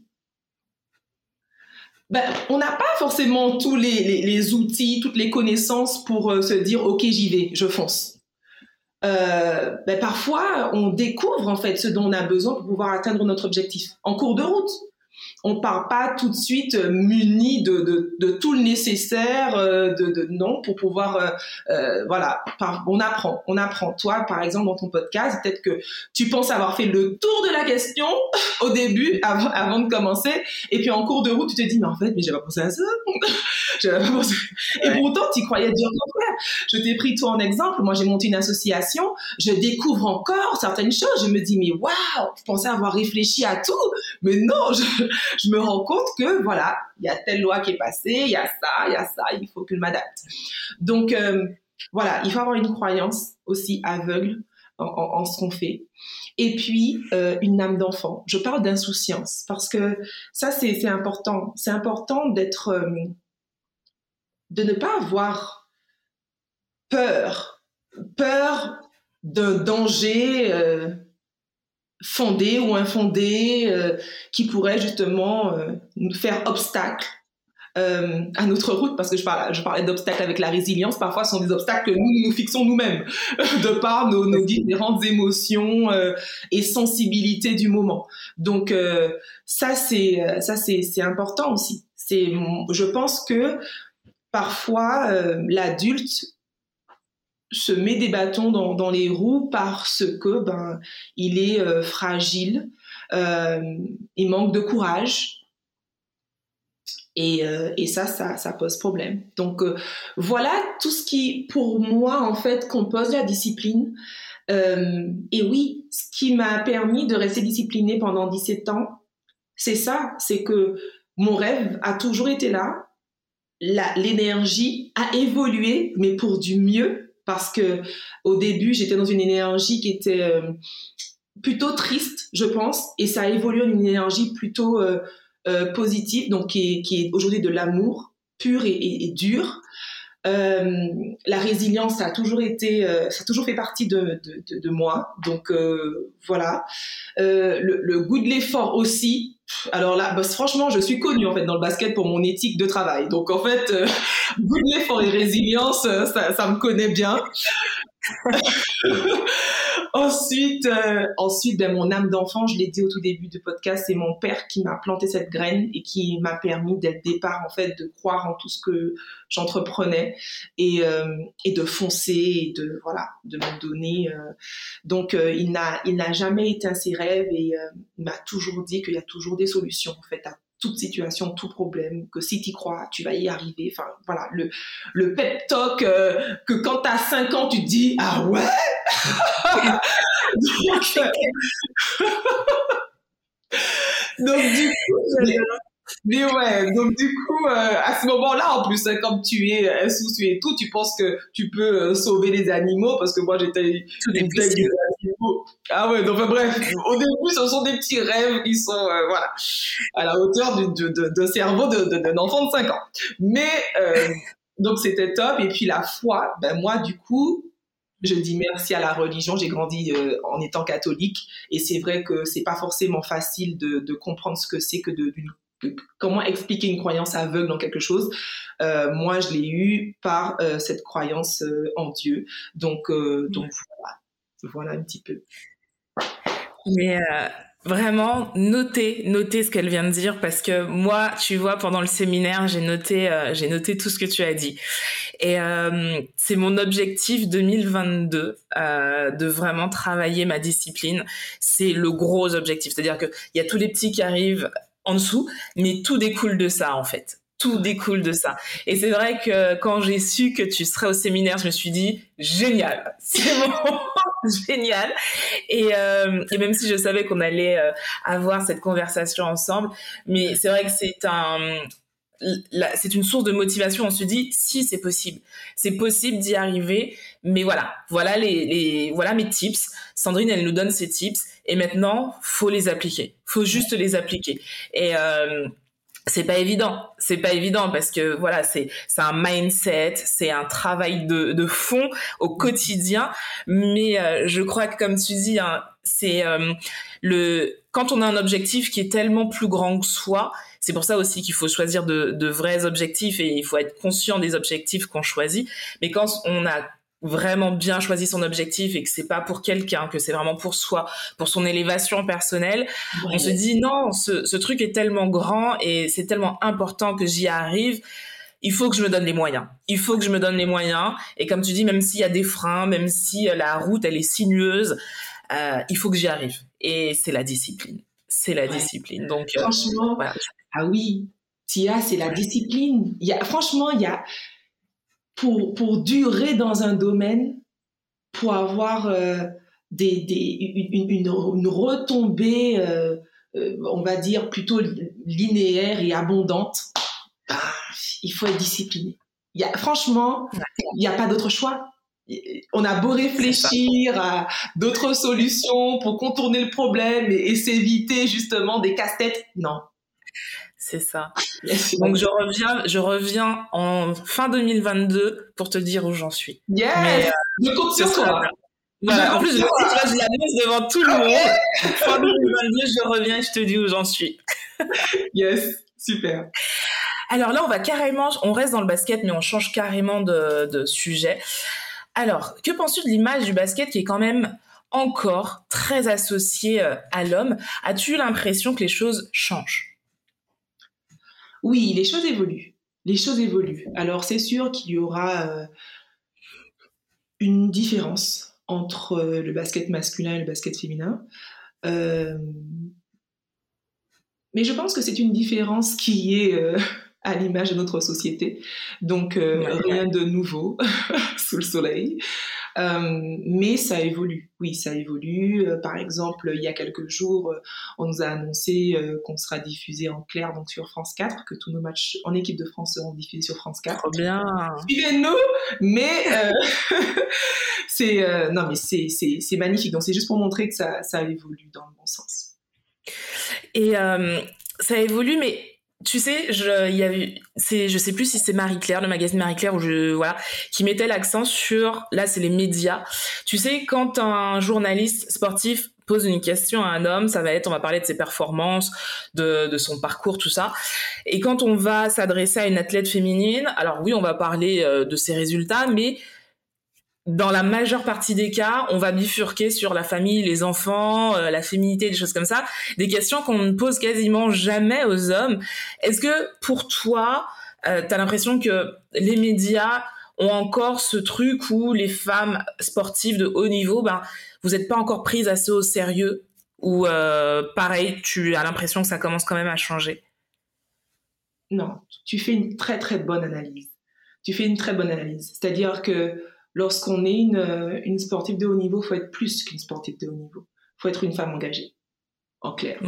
ben, on n'a pas forcément tous les, les, outils, toutes les connaissances pour euh, se dire, OK, j'y vais, je fonce. Euh, ben parfois, on découvre en fait ce dont on a besoin pour pouvoir atteindre notre objectif en cours de route on part pas tout de suite euh, muni de, de, de tout le nécessaire, euh, de, de, non, pour pouvoir, euh, voilà, on apprend, on apprend. Toi, par exemple, dans ton podcast, peut-être que tu penses avoir fait le tour de la question au début, avant, avant de commencer, et puis en cours de route, tu te dis, mais en fait, mais j'avais pas pensé à ça. j'avais pas pensé. Et pourtant, tu croyais dire contraire. Je t'ai pris toi en exemple. Moi, j'ai monté une association. Je découvre encore certaines choses. Je me dis, mais waouh, je pensais avoir réfléchi à tout, mais non, je, me rends compte que voilà, il y a telle loi qui est passée, il y a ça, il y a ça, il faut que je m'adapte. Donc euh, voilà, il faut avoir une croyance aussi aveugle en, ce qu'on fait. Et puis, euh, une âme d'enfant. Je parle d'insouciance parce que ça, c'est important. C'est important d'être, euh, de ne pas avoir peur, peur d'un danger fondé ou infondé euh, qui pourrait justement euh, nous faire obstacle euh, à notre route, parce que je parlais, je parlais d'obstacles avec la résilience, parfois ce sont des obstacles que nous nous fixons nous-mêmes, de par nos, différentes émotions et sensibilités du moment. Donc ça c'est ça c'est c'est important aussi. C'est je pense que parfois l'adulte se met des bâtons dans, les roues parce que ben il est euh, fragile, euh, il manque de courage. Et, euh, et ça, ça, ça, pose problème. Donc euh, voilà tout ce qui, pour moi, en fait, compose la discipline. et oui, ce qui m'a permis de rester disciplinée pendant 17 ans, c'est ça, c'est que mon rêve a toujours été là, l'énergie a évolué, mais pour du mieux parce que au début, j'étais dans une énergie qui était euh, plutôt triste, je pense, et ça a évolué en une énergie plutôt euh, euh, positive, donc qui est, aujourd'hui de l'amour pur et, dur. La résilience, ça a toujours été, ça a toujours fait partie de, de, de, moi. Donc voilà. Le, le, goût de l'effort aussi, alors là, bah, franchement, je suis connue en fait dans le basket pour mon éthique de travail. Donc en fait, euh, good l'effort et résilience, euh, ça, ça, me connaît bien. ensuite, euh, ensuite ben, mon âme d'enfant, je l'ai dit au tout début du podcast, c'est mon père qui m'a planté cette graine et qui m'a permis dès le départ en fait de croire en tout ce que j'entreprenais et, euh, et de foncer et de voilà de me donner. Euh. donc il n'a il n'a jamais éteint ses rêves et il m'a toujours dit qu'il y a toujours des solutions en fait à toute situation, tout problème, que si tu crois, tu vas y arriver. Enfin, voilà, le, le pep talk euh, que quand tu as 5 ans, tu te dis Ah ouais donc, donc, du coup, mais ouais, donc du coup, euh, à ce moment-là, en plus, hein, comme tu es insoucieux et tout, tu penses que tu peux euh, sauver les animaux, parce que moi, j'étais une des animaux. Ah ouais, donc bref, au début, ce sont des petits rêves qui sont, euh, voilà, à la hauteur d'un cerveau d'un enfant de 5 ans. Mais, euh, donc c'était top. Et puis la foi, ben moi, du coup, je dis merci à la religion. J'ai grandi euh, en étant catholique. Et c'est vrai que c'est pas forcément facile de, de comprendre ce que c'est que de, comment expliquer une croyance aveugle dans quelque chose. Euh, moi, je l'ai eu par euh, cette croyance euh, en Dieu. Donc, donc voilà, voilà un petit peu. Mais vraiment, notez, notez ce qu'elle vient de dire parce que moi, tu vois, pendant le séminaire, j'ai noté, j'ai noté tout ce que tu as dit. Et c'est mon objectif 2022 de vraiment travailler ma discipline. C'est le gros objectif. C'est-à-dire qu'il y a tous les petits qui arrivent en dessous, mais tout découle de ça en fait. Tout découle de ça. Et c'est vrai que quand j'ai su que tu serais au séminaire, je me suis dit génial, c'est bon, génial. Et, euh, et, même si je savais qu'on allait euh, avoir cette conversation ensemble, mais c'est vrai que c'est un c'est une source de motivation. On se dit si c'est possible, c'est possible d'y arriver. Mais voilà, voilà les, les, voilà mes tips. Sandrine, elle nous donne ses tips et maintenant faut les appliquer. Faut juste les appliquer. Et euh, c'est pas évident, c'est pas évident parce que voilà, c'est c'est un mindset, c'est un travail de, de fond au quotidien. Mais euh, je crois que comme tu dis, hein, c'est euh, le quand on a un objectif qui est tellement plus grand que soi, c'est pour ça aussi qu'il faut choisir de, de vrais objectifs et il faut être conscient des objectifs qu'on choisit. Mais quand on a vraiment bien choisi son objectif et que c'est pas pour quelqu'un, que c'est vraiment pour soi, pour son élévation personnelle, on se dit non, ce, ce truc est tellement grand et c'est tellement important que j'y arrive. Il faut que je me donne les moyens. Il faut que je me donne les moyens. Et comme tu dis, même s'il y a des freins, même si la route elle est sinueuse, euh, il faut que j'y arrive. Et c'est la discipline. C'est la discipline. Donc euh, franchement, ah oui, Tia, c'est la discipline. Il y a, franchement, il y a pour, pour durer dans un domaine, pour avoir euh, des, des, une, une, retombée, euh, euh, on va dire, plutôt linéaire et abondante, bah, il faut être discipliné. Il y a, franchement, il n'y a pas d'autre choix. On a beau réfléchir à d'autres solutions pour contourner le problème et, et s'éviter justement des casse-têtes. Non, c'est ça. Donc je reviens, je reviens en fin 2022 pour te dire où j'en suis. Yes. Mais, euh, je compte sur toi. Voilà. En plus, je, je l'annonce devant tout le monde. fin 2022, je reviens et je te dis où j'en suis. yes, super. Alors là, on va carrément, on reste dans le basket, mais on change carrément de, de sujet. Alors, que penses-tu de l'image du basket qui est quand même encore très associée euh, à l'homme? As-tu l'impression que les choses changent? Oui, les choses évoluent. Les choses évoluent. Alors c'est sûr qu'il y aura euh, une différence entre euh, le basket masculin et le basket féminin. Euh, mais je pense que c'est une différence qui est à l'image de notre société. Donc rien de nouveau sous le soleil. Euh, mais ça évolue, oui, ça évolue. Euh, par exemple, il y a quelques jours, euh, on nous a annoncé qu'on sera diffusé en clair donc sur France 4, que tous nos matchs en équipe de France seront diffusés sur France 4. Trop bien. Suivez-nous, mais c'est non, mais c'est c'est magnifique. Donc c'est juste pour montrer que ça ça évolue dans le bon sens. Et ça évolue, mais tu sais, je, il y a eu, c'est, je sais plus si c'est Marie Claire, le magazine Marie Claire, où je, voilà, qui mettait l'accent sur, là, c'est les médias. Tu sais, quand un journaliste sportif pose une question à un homme, ça va être, on va parler de ses performances, de, de son parcours, tout ça. Et quand on va s'adresser à une athlète féminine, alors oui, on va parler euh, de ses résultats, mais dans la majeure partie des cas, on va bifurquer sur la famille, les enfants, euh, la féminité, des choses comme ça, des questions qu'on ne pose quasiment jamais aux hommes. Est-ce que pour toi, euh, tu as l'impression que les médias ont encore ce truc où les femmes sportives de haut niveau, ben, vous n'êtes pas encore prises assez au sérieux ou euh, pareil, tu as l'impression que ça commence quand même à changer? Non, tu fais une très très bonne analyse. Tu fais une très bonne analyse. C'est-à-dire que lorsqu'on est une, euh, une, sportive de haut niveau, faut être plus qu'une sportive de haut niveau. faut être une femme engagée, en clair.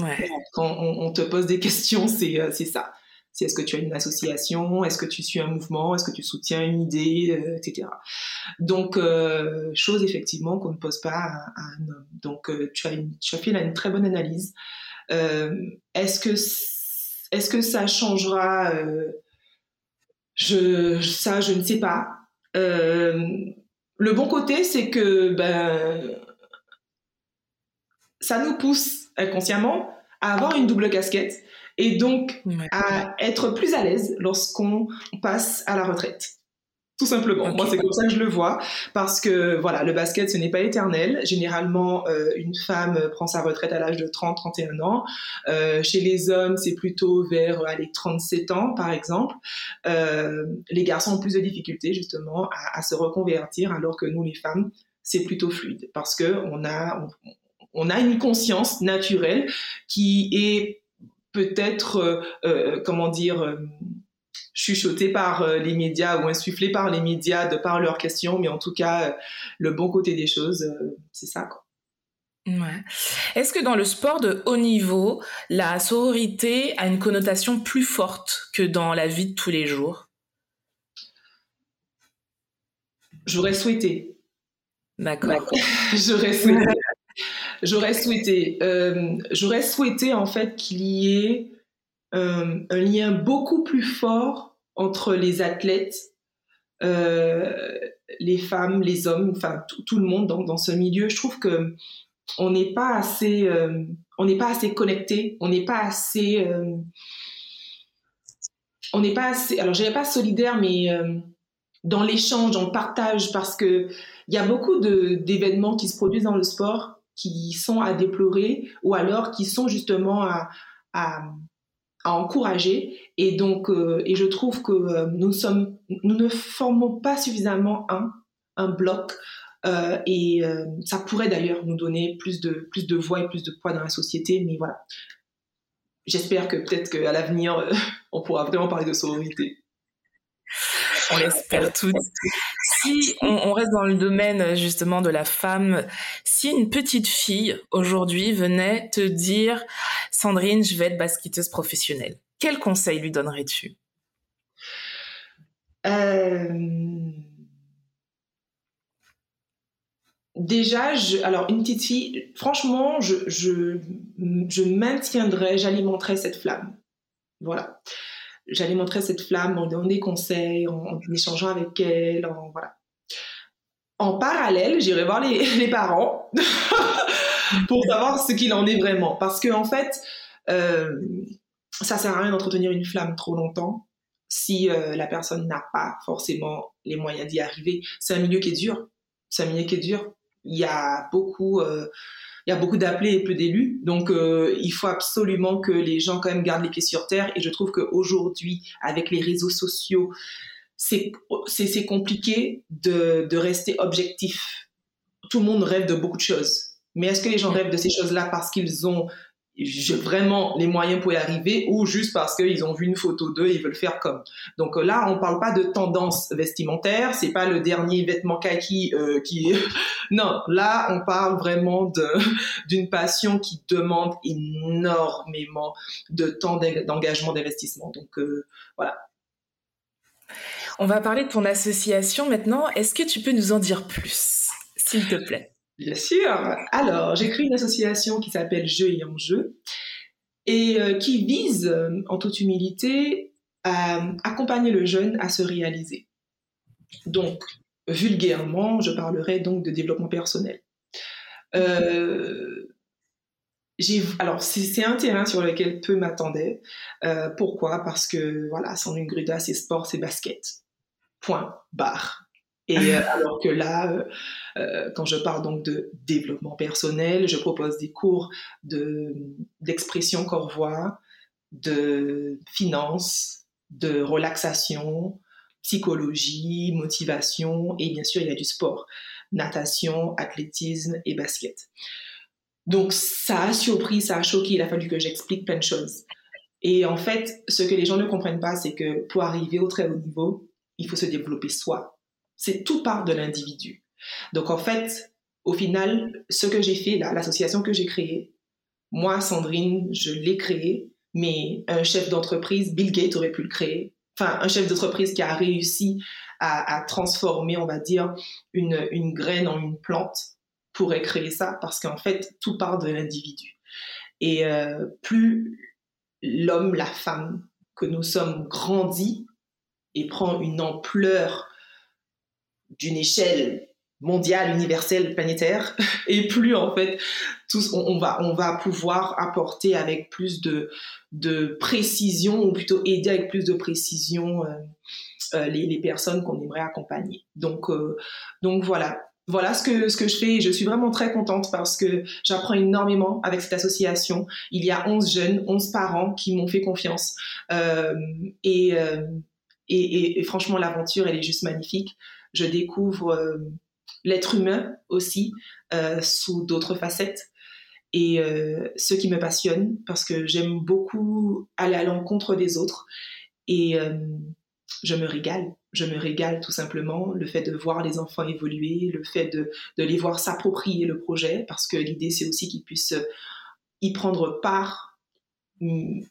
Quand on, te pose des questions, c'est euh, c'est ça. C'est est-ce que tu as une association, est-ce que tu suis un mouvement, est-ce que tu soutiens une idée, euh, etc. Donc, euh, chose effectivement qu'on ne pose pas à, un homme. Donc, tu, as une, tu as fait là une très bonne analyse. est-ce que est-ce que ça changera je, ça, je ne sais pas. Le bon côté, c'est que ben, ça nous pousse inconsciemment à avoir une double casquette et donc à être plus à l'aise lorsqu'on passe à la retraite. Tout simplement. Moi, c'est comme ça que je le vois, parce que voilà, le basket, ce n'est pas éternel. Généralement, euh, une femme prend sa retraite à l'âge de 30-31 ans. Euh, chez les hommes, c'est plutôt vers les 37 ans, par exemple. Euh, les garçons ont plus de difficultés justement à, à, se reconvertir, alors que nous, les femmes, c'est plutôt fluide, parce que on a on, on a une conscience naturelle qui est peut-être, euh, euh, comment dire, euh, chuchotée par les médias ou insufflée par les médias de par leurs questions, mais en tout cas, le bon côté des choses, c'est ça. Quoi. Ouais. Est-ce que dans le sport de haut niveau, la sororité a une connotation plus forte que dans la vie de tous les jours? J'aurais souhaité. D'accord. J'aurais souhaité. J'aurais souhaité, euh, j'aurais souhaité en fait qu'il y ait euh, un lien beaucoup plus fort entre les athlètes, euh, les femmes, les hommes, enfin tout, le monde dans, ce milieu. Je trouve que on n'est pas assez, on n'est pas assez connecté, on n'est pas assez, on n'est pas assez. Alors, je pas solidaire, mais dans l'échange, dans le partage, parce que il y a beaucoup d'événements qui se produisent dans le sport qui sont à déplorer ou alors qui sont justement à, encourager. Et donc, euh, et je trouve que euh, nous, sommes, nous ne formons pas suffisamment un, un bloc. Euh, et ça pourrait d'ailleurs nous donner plus de, plus de voix et plus de poids dans la société. Mais voilà. J'espère que peut-être qu'à l'avenir, on pourra vraiment parler de sororité. On l'espère toutes. Si on, reste dans le domaine justement de la femme, si une petite fille aujourd'hui venait te dire Sandrine, je vais être basketteuse professionnelle, quel conseil lui donnerais-tu? Euh, Déjà, alors une petite fille, franchement, je, je, je maintiendrai, cette flamme. Voilà j'allais montrer cette flamme en donnant des conseils, en, échangeant avec elle, en, voilà. En parallèle, j'irai voir les, parents pour savoir ce qu'il en est vraiment. Parce que, en fait, euh, ça sert à rien d'entretenir une flamme trop longtemps si euh, la personne n'a pas forcément les moyens d'y arriver. C'est un milieu qui est dur. C'est un milieu qui est dur. Il y a beaucoup, euh, il y a beaucoup d'appelés et peu d'élus. Donc, euh, il faut absolument que les gens quand même gardent les pieds sur terre. Et je trouve qu'aujourd'hui, avec les réseaux sociaux, c'est compliqué de, de rester objectif. Tout le monde rêve de beaucoup de choses. Mais est-ce que les gens rêvent de ces choses-là parce qu'ils ont vraiment les moyens pour y arriver ou juste parce qu'ils ont vu une photo d'eux et ils veulent faire comme. Donc euh, là, on parle pas de tendance vestimentaire, c'est pas le dernier vêtement kaki euh, qui non, là, on parle vraiment d'une passion qui demande énormément de temps d'engagement, d'investissement. Donc euh, voilà. On va parler de ton association maintenant. Est-ce que tu peux nous en dire plus, s'il te plaît? Bien sûr. Alors, j'ai créé une association qui s'appelle Jeux et en jeu et euh, qui vise, euh, en toute humilité, à accompagner le jeune à se réaliser. Donc, vulgairement, je parlerai donc de développement personnel. Euh, alors, c'est un terrain sur lequel peu m'attendaient. pourquoi? Parce que, voilà, Sandrine Gruda, c'est sport, c'est basket. Point, barre. Et euh, alors que là, euh, euh, quand je parle donc de développement personnel, je propose des cours de, d'expression corps-voix, de finance, de relaxation, psychologie, motivation, et bien sûr, il y a du sport, natation, athlétisme et basket. Donc ça a surpris, ça a choqué, il a fallu que j'explique plein de choses. Et en fait, ce que les gens ne comprennent pas, c'est que pour arriver au très haut niveau, il faut se développer soi c'est tout part de l'individu. Donc en fait, au final, ce que j'ai fait là, l'association que j'ai créée, moi, Sandrine, je l'ai créée mais un chef d'entreprise, Bill Gates aurait pu le créer. Enfin, un chef d'entreprise qui a réussi à, transformer, on va dire, une, une graine en une plante pourrait créer ça parce qu'en fait, tout part de l'individu. Et euh, plus l'homme, la femme que nous sommes grandit et prend une ampleur d'une échelle mondiale, universelle, planétaire, et plus en fait, tous, on, va, on va pouvoir apporter avec plus de, de précision, ou plutôt aider avec plus de précision euh, euh, les, les, personnes qu'on aimerait accompagner. Donc, euh, donc voilà. Voilà ce que, ce que je fais je suis vraiment très contente parce que j'apprends énormément avec cette association. Il y a 11 jeunes, 11 parents qui m'ont fait confiance. et, et, franchement, l'aventure, elle est juste magnifique. Je découvre l'être humain aussi euh, sous d'autres facettes. Et euh, ce qui me passionne, parce que j'aime beaucoup aller à l'encontre des autres. Et euh, je me régale. Je me régale tout simplement. Le fait de voir les enfants évoluer, le fait de les voir s'approprier le projet, parce que l'idée, c'est aussi qu'ils puissent y prendre part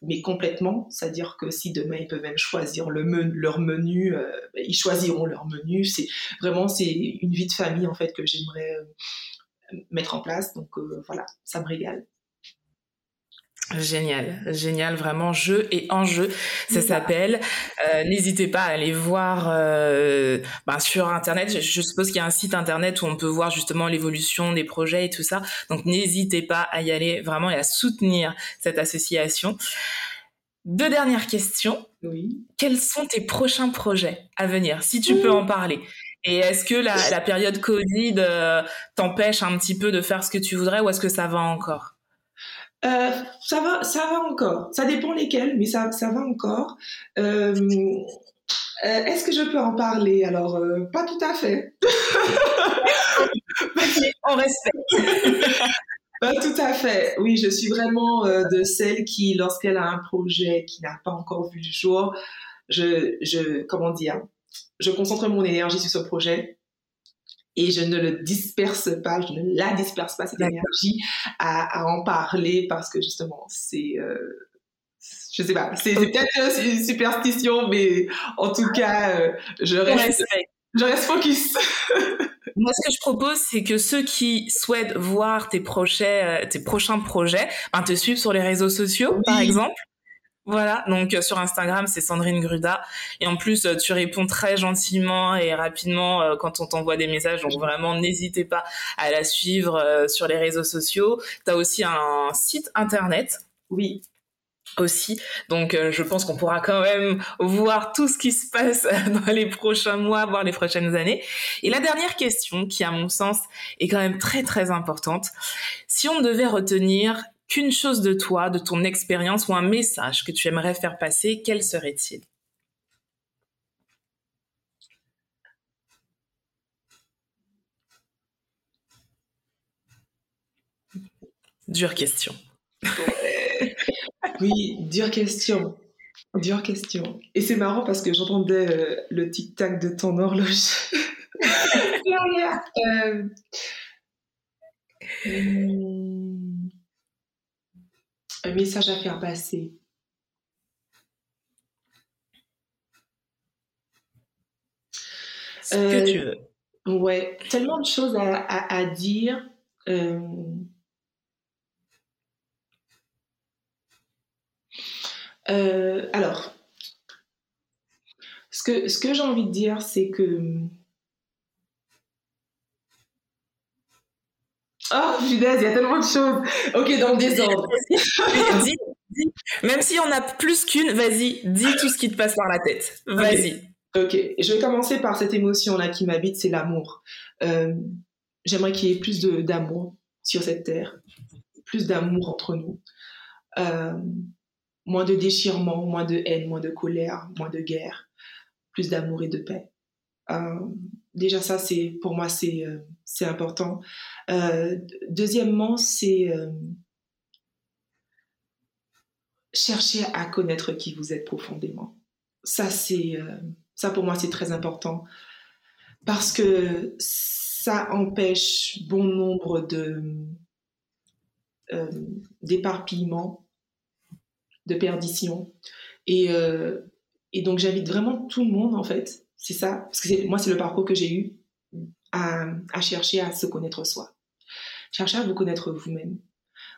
mais complètement, c'est-à-dire que si demain ils peuvent même choisir le leur menu, euh, ben, ils choisiront leur menu. C'est vraiment c'est une vie de famille en fait que j'aimerais euh, mettre en place. Donc euh, voilà, ça me régale. Génial, génial, vraiment jeu et enjeu, ça s'appelle. Euh, n'hésitez pas à aller voir euh, ben, sur internet. Je, suppose qu'il y a un site internet où on peut voir justement l'évolution des projets et tout ça. Donc n'hésitez pas à y aller vraiment et à soutenir cette association. Deux dernières questions. Oui. Quels sont tes prochains projets à venir, si tu peux en parler? Et est-ce que la, la, période Covid euh, t'empêche un petit peu de faire ce que tu voudrais ou est-ce que ça va encore? Euh, ça va, ça va encore. Ça dépend lesquels, mais ça, ça va encore. Euh, euh, est-ce que je peux en parler? Alors, pas tout à fait. on respecte. pas tout à fait. Oui, je suis vraiment de celle qui, lorsqu'elle a un projet qui n'a pas encore vu le jour, je, je, comment dire, je concentre mon énergie sur ce projet et je ne le disperse pas, je ne la disperse pas cette énergie à, à, en parler parce que justement c'est euh, je sais pas, c'est peut-être une superstition, mais en tout cas, euh, je reste, je reste focus. Moi, ce que je propose, c'est que ceux qui souhaitent voir tes prochains, euh, tes prochains projets, ben, te suivent sur les réseaux sociaux, par exemple. Voilà, donc euh, sur Instagram, c'est Sandrine Gruda. Et en plus, euh, tu réponds très gentiment et rapidement euh, quand on t'envoie des messages. Donc vraiment, n'hésitez pas à la suivre sur les réseaux sociaux. Tu as aussi un site internet. Oui. Aussi. Donc je pense qu'on pourra quand même voir tout ce qui se passe dans les prochains mois, voire les prochaines années. Et la dernière question, qui à mon sens est quand même très très importante. Si on devait retenir qu'une chose de toi, de ton expérience ou un message que tu aimerais faire passer, quel serait-il? Dure question. oui, dure question. Dure question. Et c'est marrant parce que j'entendais euh, le tic-tac de ton horloge euh, un message à faire passer. Ce que tu veux. Euh, ouais, tellement de choses à, dire. Euh, euh, alors, ce que, ce que j'ai envie de dire, c'est que Oh, punaise, il y a tellement de choses. Ok, dans le désordre. dis, dis. Même si on a plus qu'une, vas-y, dis tout ce qui te passe par la tête. Vas-y. Ok, je vais commencer par cette émotion-là qui m'habite, c'est l'amour. Euh, j'aimerais qu'il y ait plus d'amour sur cette terre, plus d'amour entre nous, euh, moins de déchirement, moins de haine, moins de colère, moins de guerre, plus d'amour et de paix. Euh, déjà ça, c'est pour moi, c'est c'est important. Euh, deuxièmement, c'est euh, chercher à connaître qui vous êtes profondément. Ça, c'est, euh, ça pour moi, c'est très important parce que ça empêche bon nombre de d'éparpillements de perdition. Et, et donc, j'invite vraiment tout le monde, en fait, c'est ça, parce que moi, c'est le parcours que j'ai eu, à, à, chercher à se connaître soi. Cherchez à vous connaître vous-même.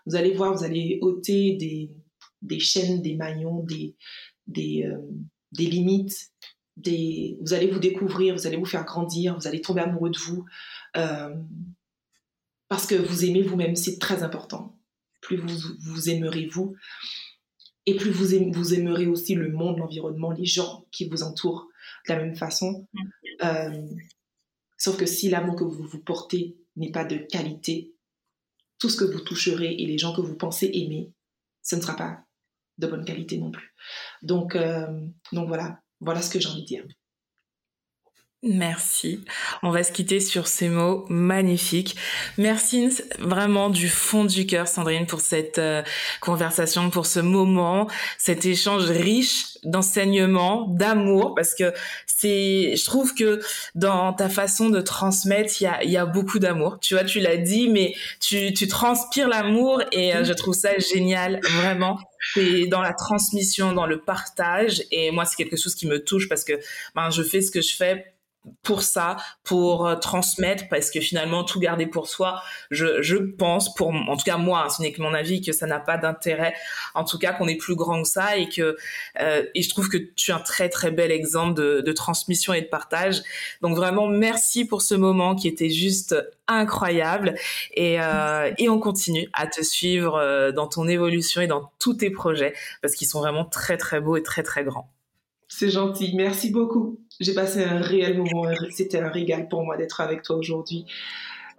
Vous allez voir, vous allez ôter des, des chaînes, des maillons, des, des, euh, des limites, des, vous allez vous découvrir, vous allez vous faire grandir, vous allez tomber amoureux de vous. Euh, parce que vous aimez vous-même, c'est très important. Plus vous, vous aimerez vous, et plus vous, vous aimerez aussi le monde, l'environnement, les gens qui vous entourent de la même façon. Mm. Euh, sauf que si l'amour que vous vous portez n'est pas de qualité, tout ce que vous toucherez et les gens que vous pensez aimer, ce ne sera pas de bonne qualité non plus. Donc, euh, donc voilà, voilà ce que j'ai envie de dire. Merci. On va se quitter sur ces mots magnifiques. Merci vraiment du fond du cœur, Sandrine, pour cette euh, conversation, pour ce moment, cet échange riche d'enseignement, d'amour, parce que c'est, je trouve que dans ta façon de transmettre, il y a, y a beaucoup d'amour. Tu vois, tu l'as dit, mais tu, tu transpires l'amour et euh, je trouve ça génial, vraiment. C'est dans la transmission, dans le partage. Et moi, c'est quelque chose qui me touche parce que ben, je fais ce que je fais pour ça, pour euh, transmettre, parce que finalement tout garder pour soi, je, je pense, pour en tout cas moi, hein, ce n'est que mon avis, que ça n'a pas d'intérêt. En tout cas, qu'on est plus grand que ça et que euh, et je trouve que tu es un très très bel exemple de, de transmission et de partage. Donc vraiment merci pour ce moment qui était juste incroyable et euh, et on continue à te suivre euh, dans ton évolution et dans tous tes projets parce qu'ils sont vraiment très très beaux et très très grands. C'est gentil, merci beaucoup. J'ai passé un réel moment, c'était un régal pour moi d'être avec toi aujourd'hui,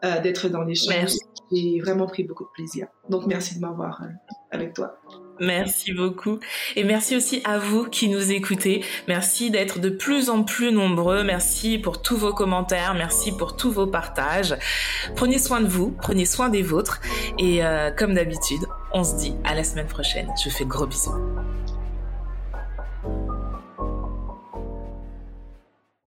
euh, d'être dans l'échange. J'ai vraiment pris beaucoup de plaisir. Donc merci de m'avoir euh, avec toi. Merci beaucoup. Et merci aussi à vous qui nous écoutez. Merci d'être de plus en plus nombreux. Merci pour tous vos commentaires. Merci pour tous vos partages. Prenez soin de vous. Prenez soin des vôtres. Et euh, comme d'habitude, on se dit à la semaine prochaine. Je vous fais gros bisous.